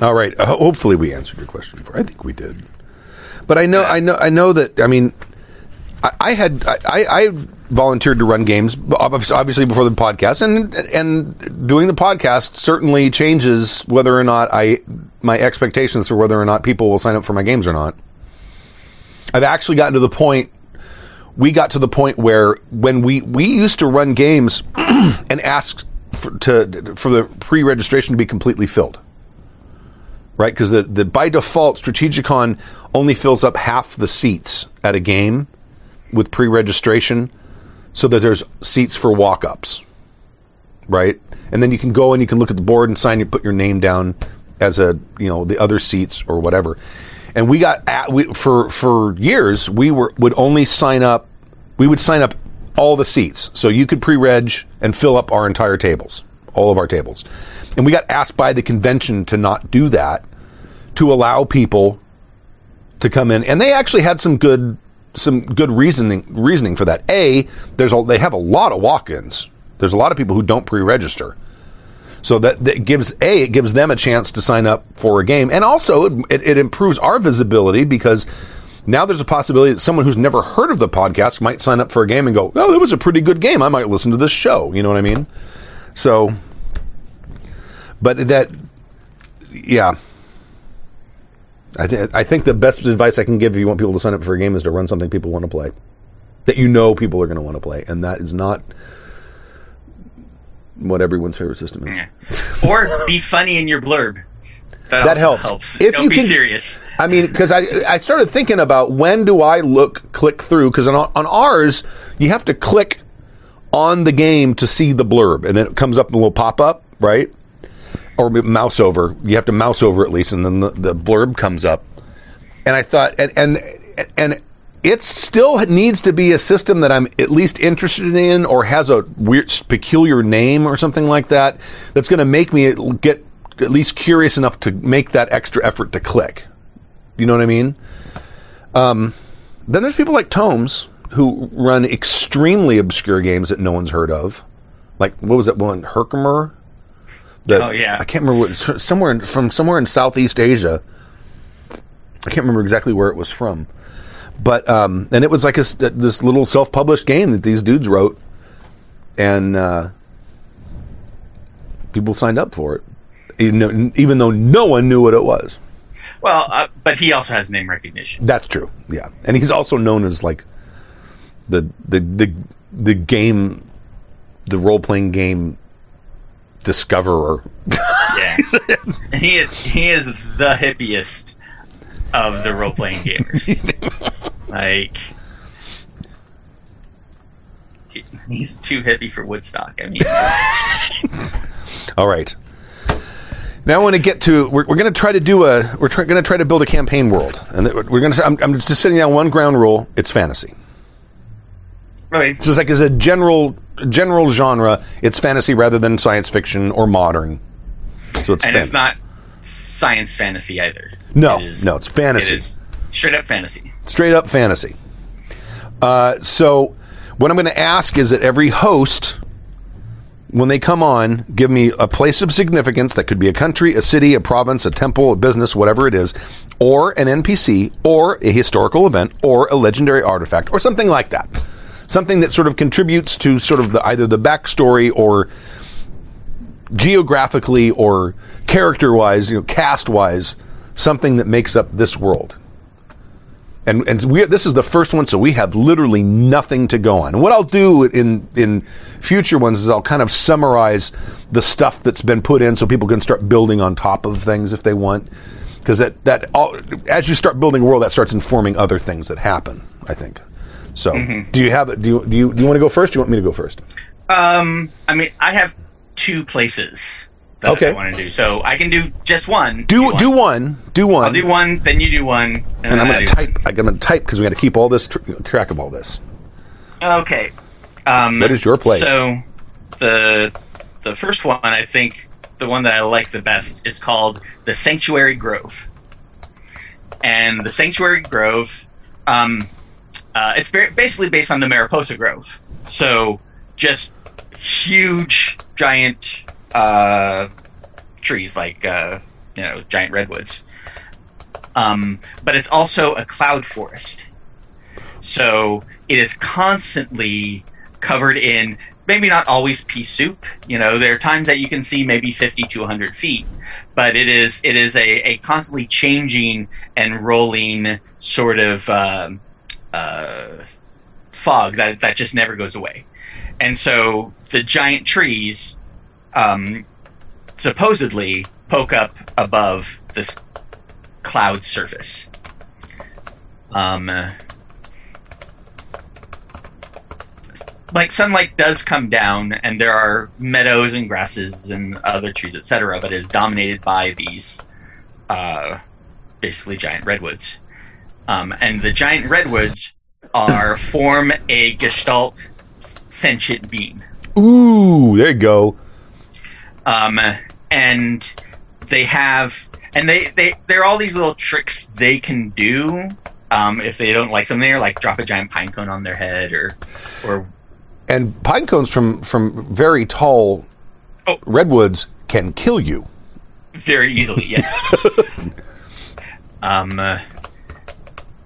All right. Uh, hopefully, we answered your question. Before. I think we did. But I know, I know, I know that. I mean, I, I had I, I volunteered to run games, obviously before the podcast, and and doing the podcast certainly changes whether or not I my expectations for whether or not people will sign up for my games or not. I've actually gotten to the point. We got to the point where when we we used to run games and ask for, to for the pre-registration to be completely filled right? Because the, the by default Strategicon only fills up half the seats at a game with pre-registration, so that there's seats for walk-ups, right? And then you can go and you can look at the board and sign. You put your name down as a you know the other seats or whatever. And we got at, we, for for years we were would only sign up. We would sign up all the seats, so you could pre-reg and fill up our entire tables, all of our tables. And we got asked by the convention to not do that, to allow people to come in, and they actually had some good some good reasoning reasoning for that. A, there's a, they have a lot of walk-ins. There's a lot of people who don't pre-register. So that, that gives a it gives them a chance to sign up for a game, and also it, it improves our visibility because now there's a possibility that someone who's never heard of the podcast might sign up for a game and go, "Oh, it was a pretty good game. I might listen to this show." You know what I mean? So, but that, yeah, I, th- I think the best advice I can give if you want people to sign up for a game is to run something people want to play, that you know people are going to want to play, and that is not what everyone's favorite system is. or be funny in your blurb. That, That also helps. If Don't you be can- serious. I mean, because I I started thinking about when do I look click through because on on ours you have to click on the game to see the blurb and then it comes up in a little pop up right or mouse over you have to mouse over at least and then the, the blurb comes up and I thought and and and it still needs to be a system that I'm at least interested in or has a weird peculiar name or something like that that's going to make me get at least curious enough to make that extra effort to click. You know what I mean? Um, then there's people like Tomes who run extremely obscure games that no one's heard of. Like what was that one? Herkimer. That, Oh, yeah. I can't remember what, somewhere in, from somewhere in Southeast Asia. I can't remember exactly where it was from, but um, and it was like a this little self-published game that these dudes wrote, and uh, people signed up for it, even though, even though no one knew what it was. Well, uh, but he also has name recognition. That's true. Yeah, and he's also known as like the the the the game, the role playing game discoverer. Yeah, he is he is the hippiest of the role playing gamers. like he's too hippie for Woodstock. I mean, All right. Now I want to get to. We're, we're going to try to do a. We're try, going to try to build a campaign world, and we're going to. I'm, I'm just setting down one ground rule. It's fantasy. Really, So it's like as a general general genre, it's fantasy rather than science fiction or modern. So it's and fan- it's not science fantasy either. No, It is- no, it's fantasy. It is straight up fantasy. straight up fantasy. Uh, so, what I'm going to ask is that every host, when they come on, give me a place of significance that could be a country, a city, a province, a temple, a business, whatever it is, or an NPC, or a historical event, or a legendary artifact, or something like that. Something that sort of contributes to sort of the, either the backstory or geographically or character wise, you know, cast wise, something that makes up this world and and we this is the first one, so we have literally nothing to go on. And what I'll do in in future ones is I'll kind of summarize the stuff that's been put in, so people can start building on top of things if they want. Because that that all, as you start building a world, that starts informing other things that happen. I think. So, do you have do you do you do you want to go first? Or do you want me to go first? Um, I mean, I have two places that Okay. I want to do, so I can do just one. Do do one. Do one. I'll do one, then you do one, and, and then I'm going to type. I'm going to type because we got to keep all this tr- track of all this. Okay. Um, What is your place? So the the first one, I think, the one that I like the best is called the Sanctuary Grove, and the Sanctuary Grove, um, uh, it's basically based on the Mariposa Grove. So just huge, giant uh, trees like uh, you know giant redwoods. Um, but it's also a cloud forest. So it is constantly covered in maybe not always pea soup. You know, there are times that you can see maybe 50 to 100 feet, but it is it is a, a constantly changing and rolling sort of um, uh, fog that that just never goes away. And so the giant trees um, supposedly poke up above this cloud surface. Um, like sunlight does come down, and there are meadows and grasses and other trees, etc., but it is dominated by these uh, basically giant redwoods. Um, and the giant redwoods are form a gestalt sentient being. Ooh, there you go. um, and they have and they they there are all these little tricks they can do um, if they don't like something or like drop a giant pine cone on their head or or And pine cones from from very tall Oh. redwoods can kill you. very easily yes um uh,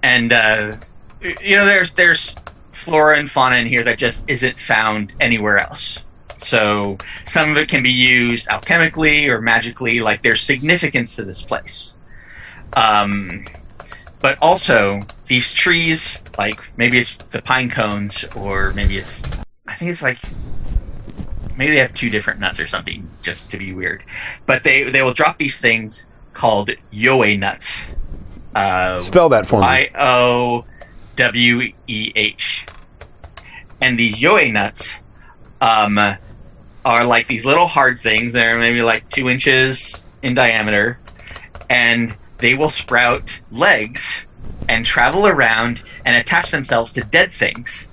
and uh, you know there's there's flora and fauna in here that just isn't found anywhere else. So some of it can be used alchemically or magically like there's significance to this place. Um but also these trees like maybe it's the pine cones or maybe it's i think it's like maybe they have two different nuts or something just to be weird. But they they will drop these things called yoe nuts uh Spell that for me. Y O W E H. And these yoe nuts um, are like these little hard things. They're maybe like two inches in diameter, and they will sprout legs and travel around and attach themselves to dead things.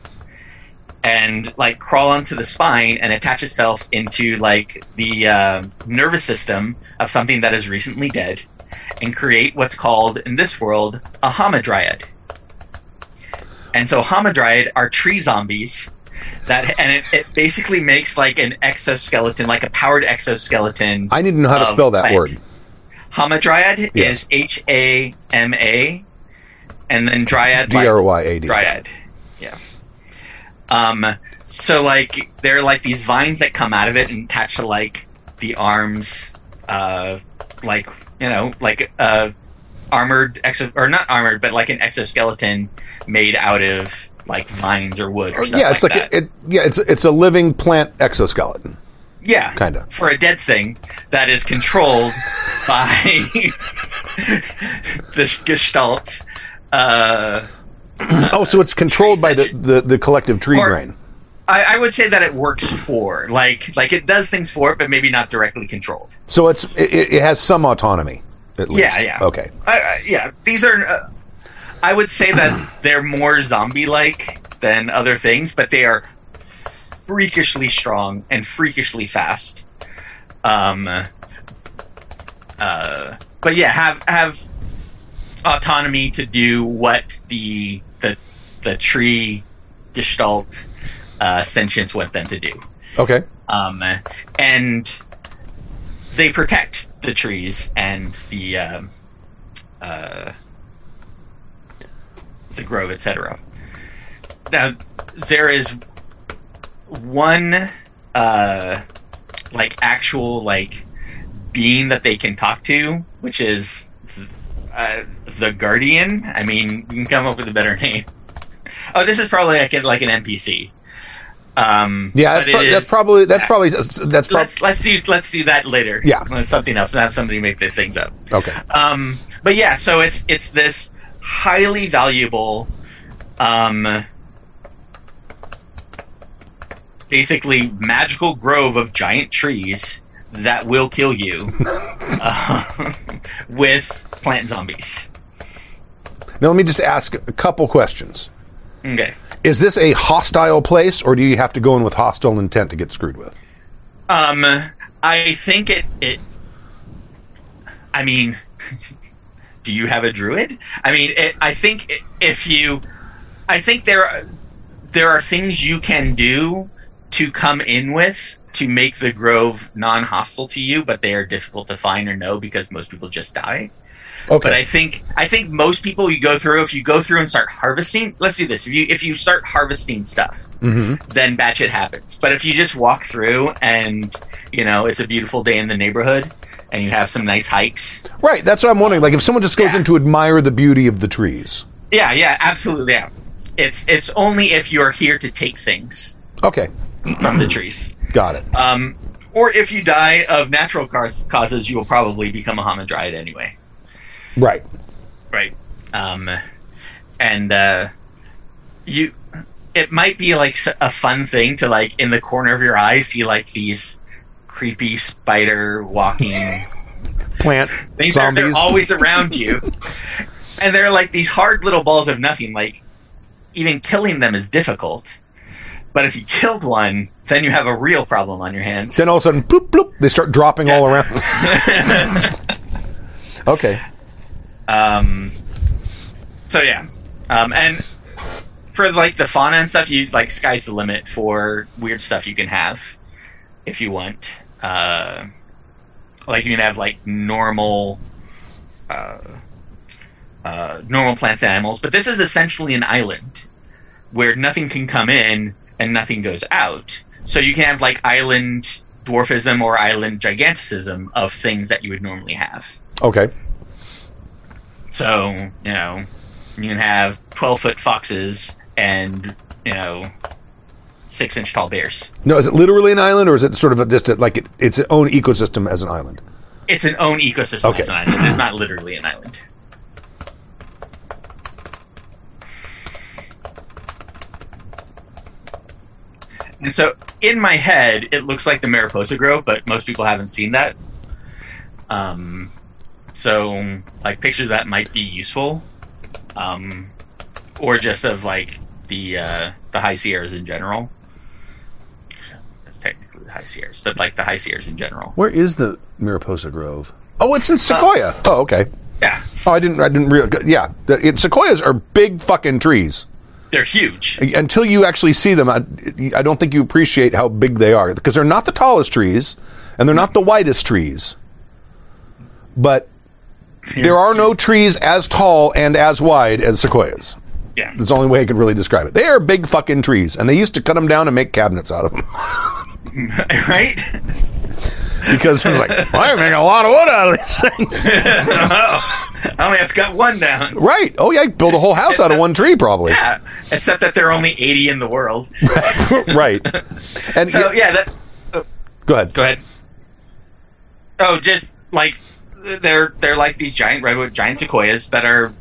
And like crawl onto the spine and attach itself into like the uh, nervous system of something that is recently dead, and create what's called in this world a hamadryad. And so hamadryad are tree zombies that and it, it basically makes like an exoskeleton, like a powered exoskeleton. I need to know how to spell that plant. word. Hamadryad Yeah. is H A M A and then dryad D R Y A D. dryad. Yeah. Um so like they're like these vines that come out of it and attach to like the arms uh like you know like uh armored exo or not armored, but like an exoskeleton made out of like vines or wood. Or stuff yeah, it's like, that. it, it. Yeah, it's it's a living plant exoskeleton. yeah, kinda. for a dead thing that is controlled by this gestalt. Uh, Oh, so it's controlled by the, the, the collective tree Or- brain. I, I would say that it works for like like it does things for it, but maybe not directly controlled. So it's it, it has some autonomy. At least. Yeah, yeah. Okay. I, I, yeah, these are. Uh, I would say that they're more zombie-like than other things, but they are freakishly strong and freakishly fast. Um. Uh. But yeah, have have autonomy to do what the the the tree gestalt uh, sentience want them to do Okay. um, and they protect the trees and the um, uh, the grove, etc. Now there is one uh, like actual like being that they can talk to, which is uh, the guardian. I mean, you can come up with a better name. Oh, this is probably like, like an NPC. Um, Yeah, that's, pro- that's probably that's yeah. probably that's probably let's let's do let's do that later. Yeah. Something else. Not somebody make the things up. okay. Um, but yeah, so it's it's this highly valuable, um, basically magical grove of giant trees that will kill you uh, with plant zombies. Now let me just ask a couple questions. Okay. Is this a hostile place, or do you have to go in with hostile intent to get screwed with? Um, I think it it. I mean, do you have a druid? I mean, it, I think if you, I think there are, there are things you can do to come in with to make the grove non-hostile to you, but they are difficult to find or know because most people just die. Okay. But I think I think most people you go through if you go through and start harvesting. Let's do this. If you if you start harvesting stuff, then batch it happens. But if you just walk through and you know it's a beautiful day in the neighborhood and you have some nice hikes, right. That's what I'm wondering. Like, if someone just goes Yeah. in to admire the beauty of the trees. yeah, yeah, absolutely, yeah. It's it's only if you're here to take things Okay. from the trees. Got it. Um, or if you die of natural causes, you will probably become a hamadryad anyway. Right. right um and uh you it might be like a fun thing to like in the corner of your eye see like these creepy spider walking Plant things are they're zombies. always around you and they're like these hard little balls of nothing like even killing them is difficult but if you killed one then you have a real problem on your hands then all of a sudden, bloop, bloop, they start dropping all around. okay. Um, so yeah, um, and for like the fauna and stuff, you like sky's the limit for weird stuff you can have if you want. Uh, like you can have like normal, uh, uh, normal plants and animals, but this is essentially an island where nothing can come in and nothing goes out. So you can have like island dwarfism or island giganticism of things that you would normally have. Okay. So, you know, you can have 12 foot foxes and, you know, six inch tall bears. No, is it literally an island, or is it sort of a, just a, like it, its own ecosystem as an island? It's an own ecosystem Okay. as an island. It's not literally an island. And so, in my head, it looks like the Mariposa Grove, but most people haven't seen that. Um, so, like, pictures that might be useful. Um, or just of, like, the, uh, the High Sierras in general. That's technically the High Sierras, but, like, the High Sierras in general. Where is the Mariposa Grove? Oh, it's in Sequoia. oh, okay. Yeah, Oh, I didn't. I didn't realize. Yeah, the, it, sequoias are big fucking trees. they're huge. Until you actually see them, I, I don't think you appreciate how big they are because they're not the tallest trees and they're not the widest trees. But there are no trees as tall and as wide as sequoias. Yeah. That's the only way I could really describe it. They are big fucking trees, and they used to cut them down and make cabinets out of them right? because it was like, I make a lot of wood out of these things. I only have to cut one down. Right. Oh yeah, build a whole house out of one tree, probably. Yeah, except that there are only 80 in the world. right. And So yeah, that. go ahead. Go ahead. Oh, just like they're they're like these giant redwood, giant sequoias that are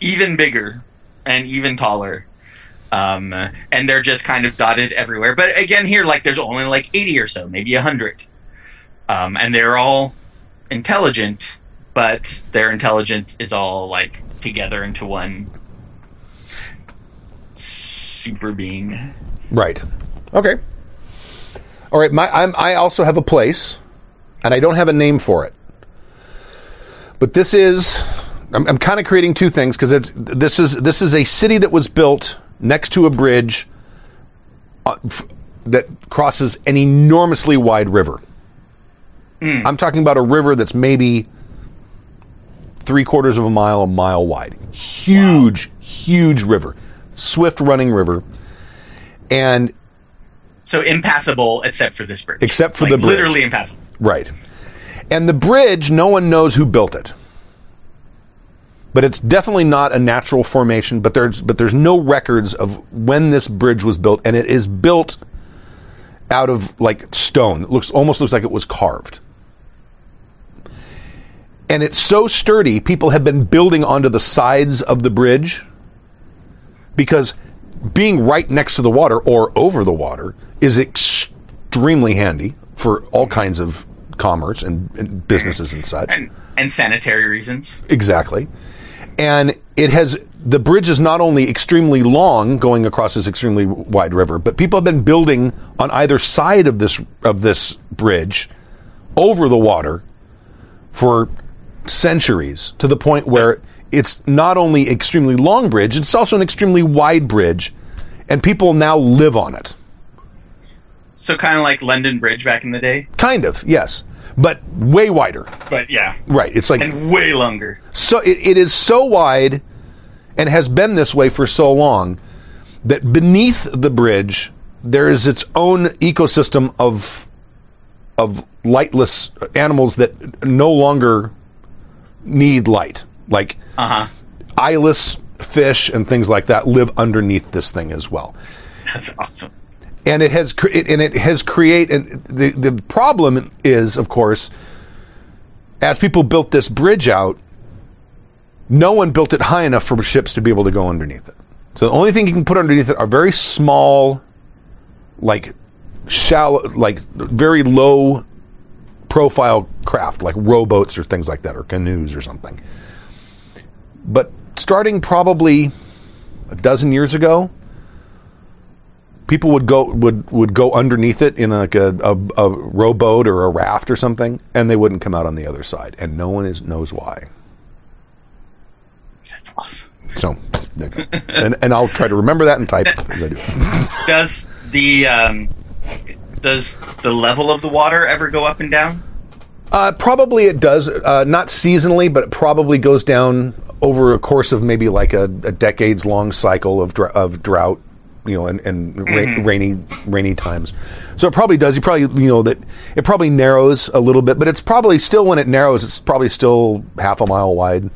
even bigger and even taller. Um, and they're just kind of dotted everywhere. But again, here, like, there's only like 80 or so, maybe 100. Um, and they're all intelligent, but their intelligence is all like together into one super being. Right. Okay. All right. My, I'm, I also have a place, and I don't have a name for it. But this is, I'm, I'm kind of creating two things because this is this is a city that was built next to a bridge uh, f- that crosses an enormously wide river. I'm talking about a river that's maybe three quarters of a mile, a mile wide. Huge, huge river, swift running river, and So impassable, except for this bridge. Except for Like, the bridge. Literally impassable. Right. And the bridge, no one knows who built it. But it's definitely not a natural formation, but there's but there's no records of when this bridge was built and it is built out of like stone. It looks almost looks like it was carved. And it's so sturdy, people have been building onto the sides of the bridge because being right next to the water or over the water is extremely handy for all kinds of commerce and, and businesses and such. And, and sanitary reasons. Exactly. And it has the bridge is not only extremely long going across this extremely wide river, but people have been building on either side of this of this bridge over the water for centuries to the point where it's not only extremely long bridge, it's also an extremely wide bridge and people now live on it. So kind of like London Bridge back in the day. Kind of, yes. But way wider. But yeah. Right. It's like And way longer. so it, it is so wide and has been this way for so long that beneath the bridge there is its own ecosystem of of lightless animals that no longer need light like Uh huh. eyeless fish and things like that live underneath this thing as well That's awesome. And it has cre- it, and it has created the the problem is of course as people built this bridge out no one built it high enough for ships to be able to go underneath it. So the only thing you can put underneath it are very small like shallow like very low profile craft like rowboats or things like that or canoes or something. But starting probably a dozen years ago people would go would would go underneath it in like a, a, a rowboat or a raft or something, and they wouldn't come out on the other side, and no one is knows why. That's awesome. So, there you go. and and I'll try to remember that and type as I do. Does the um, does the level of the water ever go up and down? Uh, probably it does, uh, not seasonally, but it probably goes down over a course of maybe like a, a decades long cycle of dr- of drought, you know, and, and ra- mm-hmm. rainy rainy times. So it probably does. You probably you know that it probably narrows a little bit, but it's probably still when it narrows, it's probably still half a mile wide.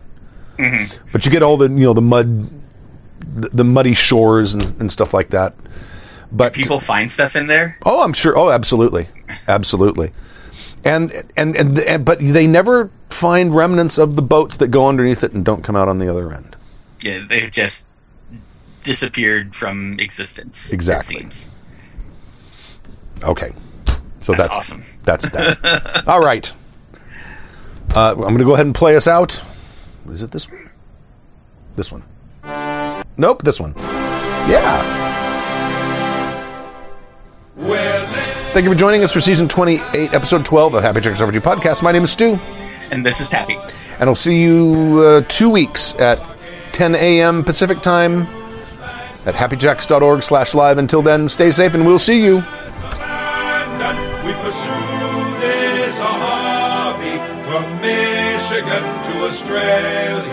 Mm-hmm. But you get all the you know the mud, the, the muddy shores and, and stuff like that. But People find stuff in there. Oh, I'm sure. Oh, absolutely, absolutely. And, and and and but they never find remnants of the boats that go underneath it and don't come out on the other end. Yeah, they've just disappeared from existence. Exactly. Okay, so That's that's awesome. that's that. All right, uh, I'm going to go ahead and play us out. Is it this one? This one? Nope, this one. Yeah. Thank you for joining us for season 28, episode 12 of Happy Jacks RPG podcast. My name is Stu. And this is Tappy. and I'll see you uh, two weeks at 10 a.m. Pacific time at happyjacks.org slash live. Until then, stay safe and we'll see you. Australia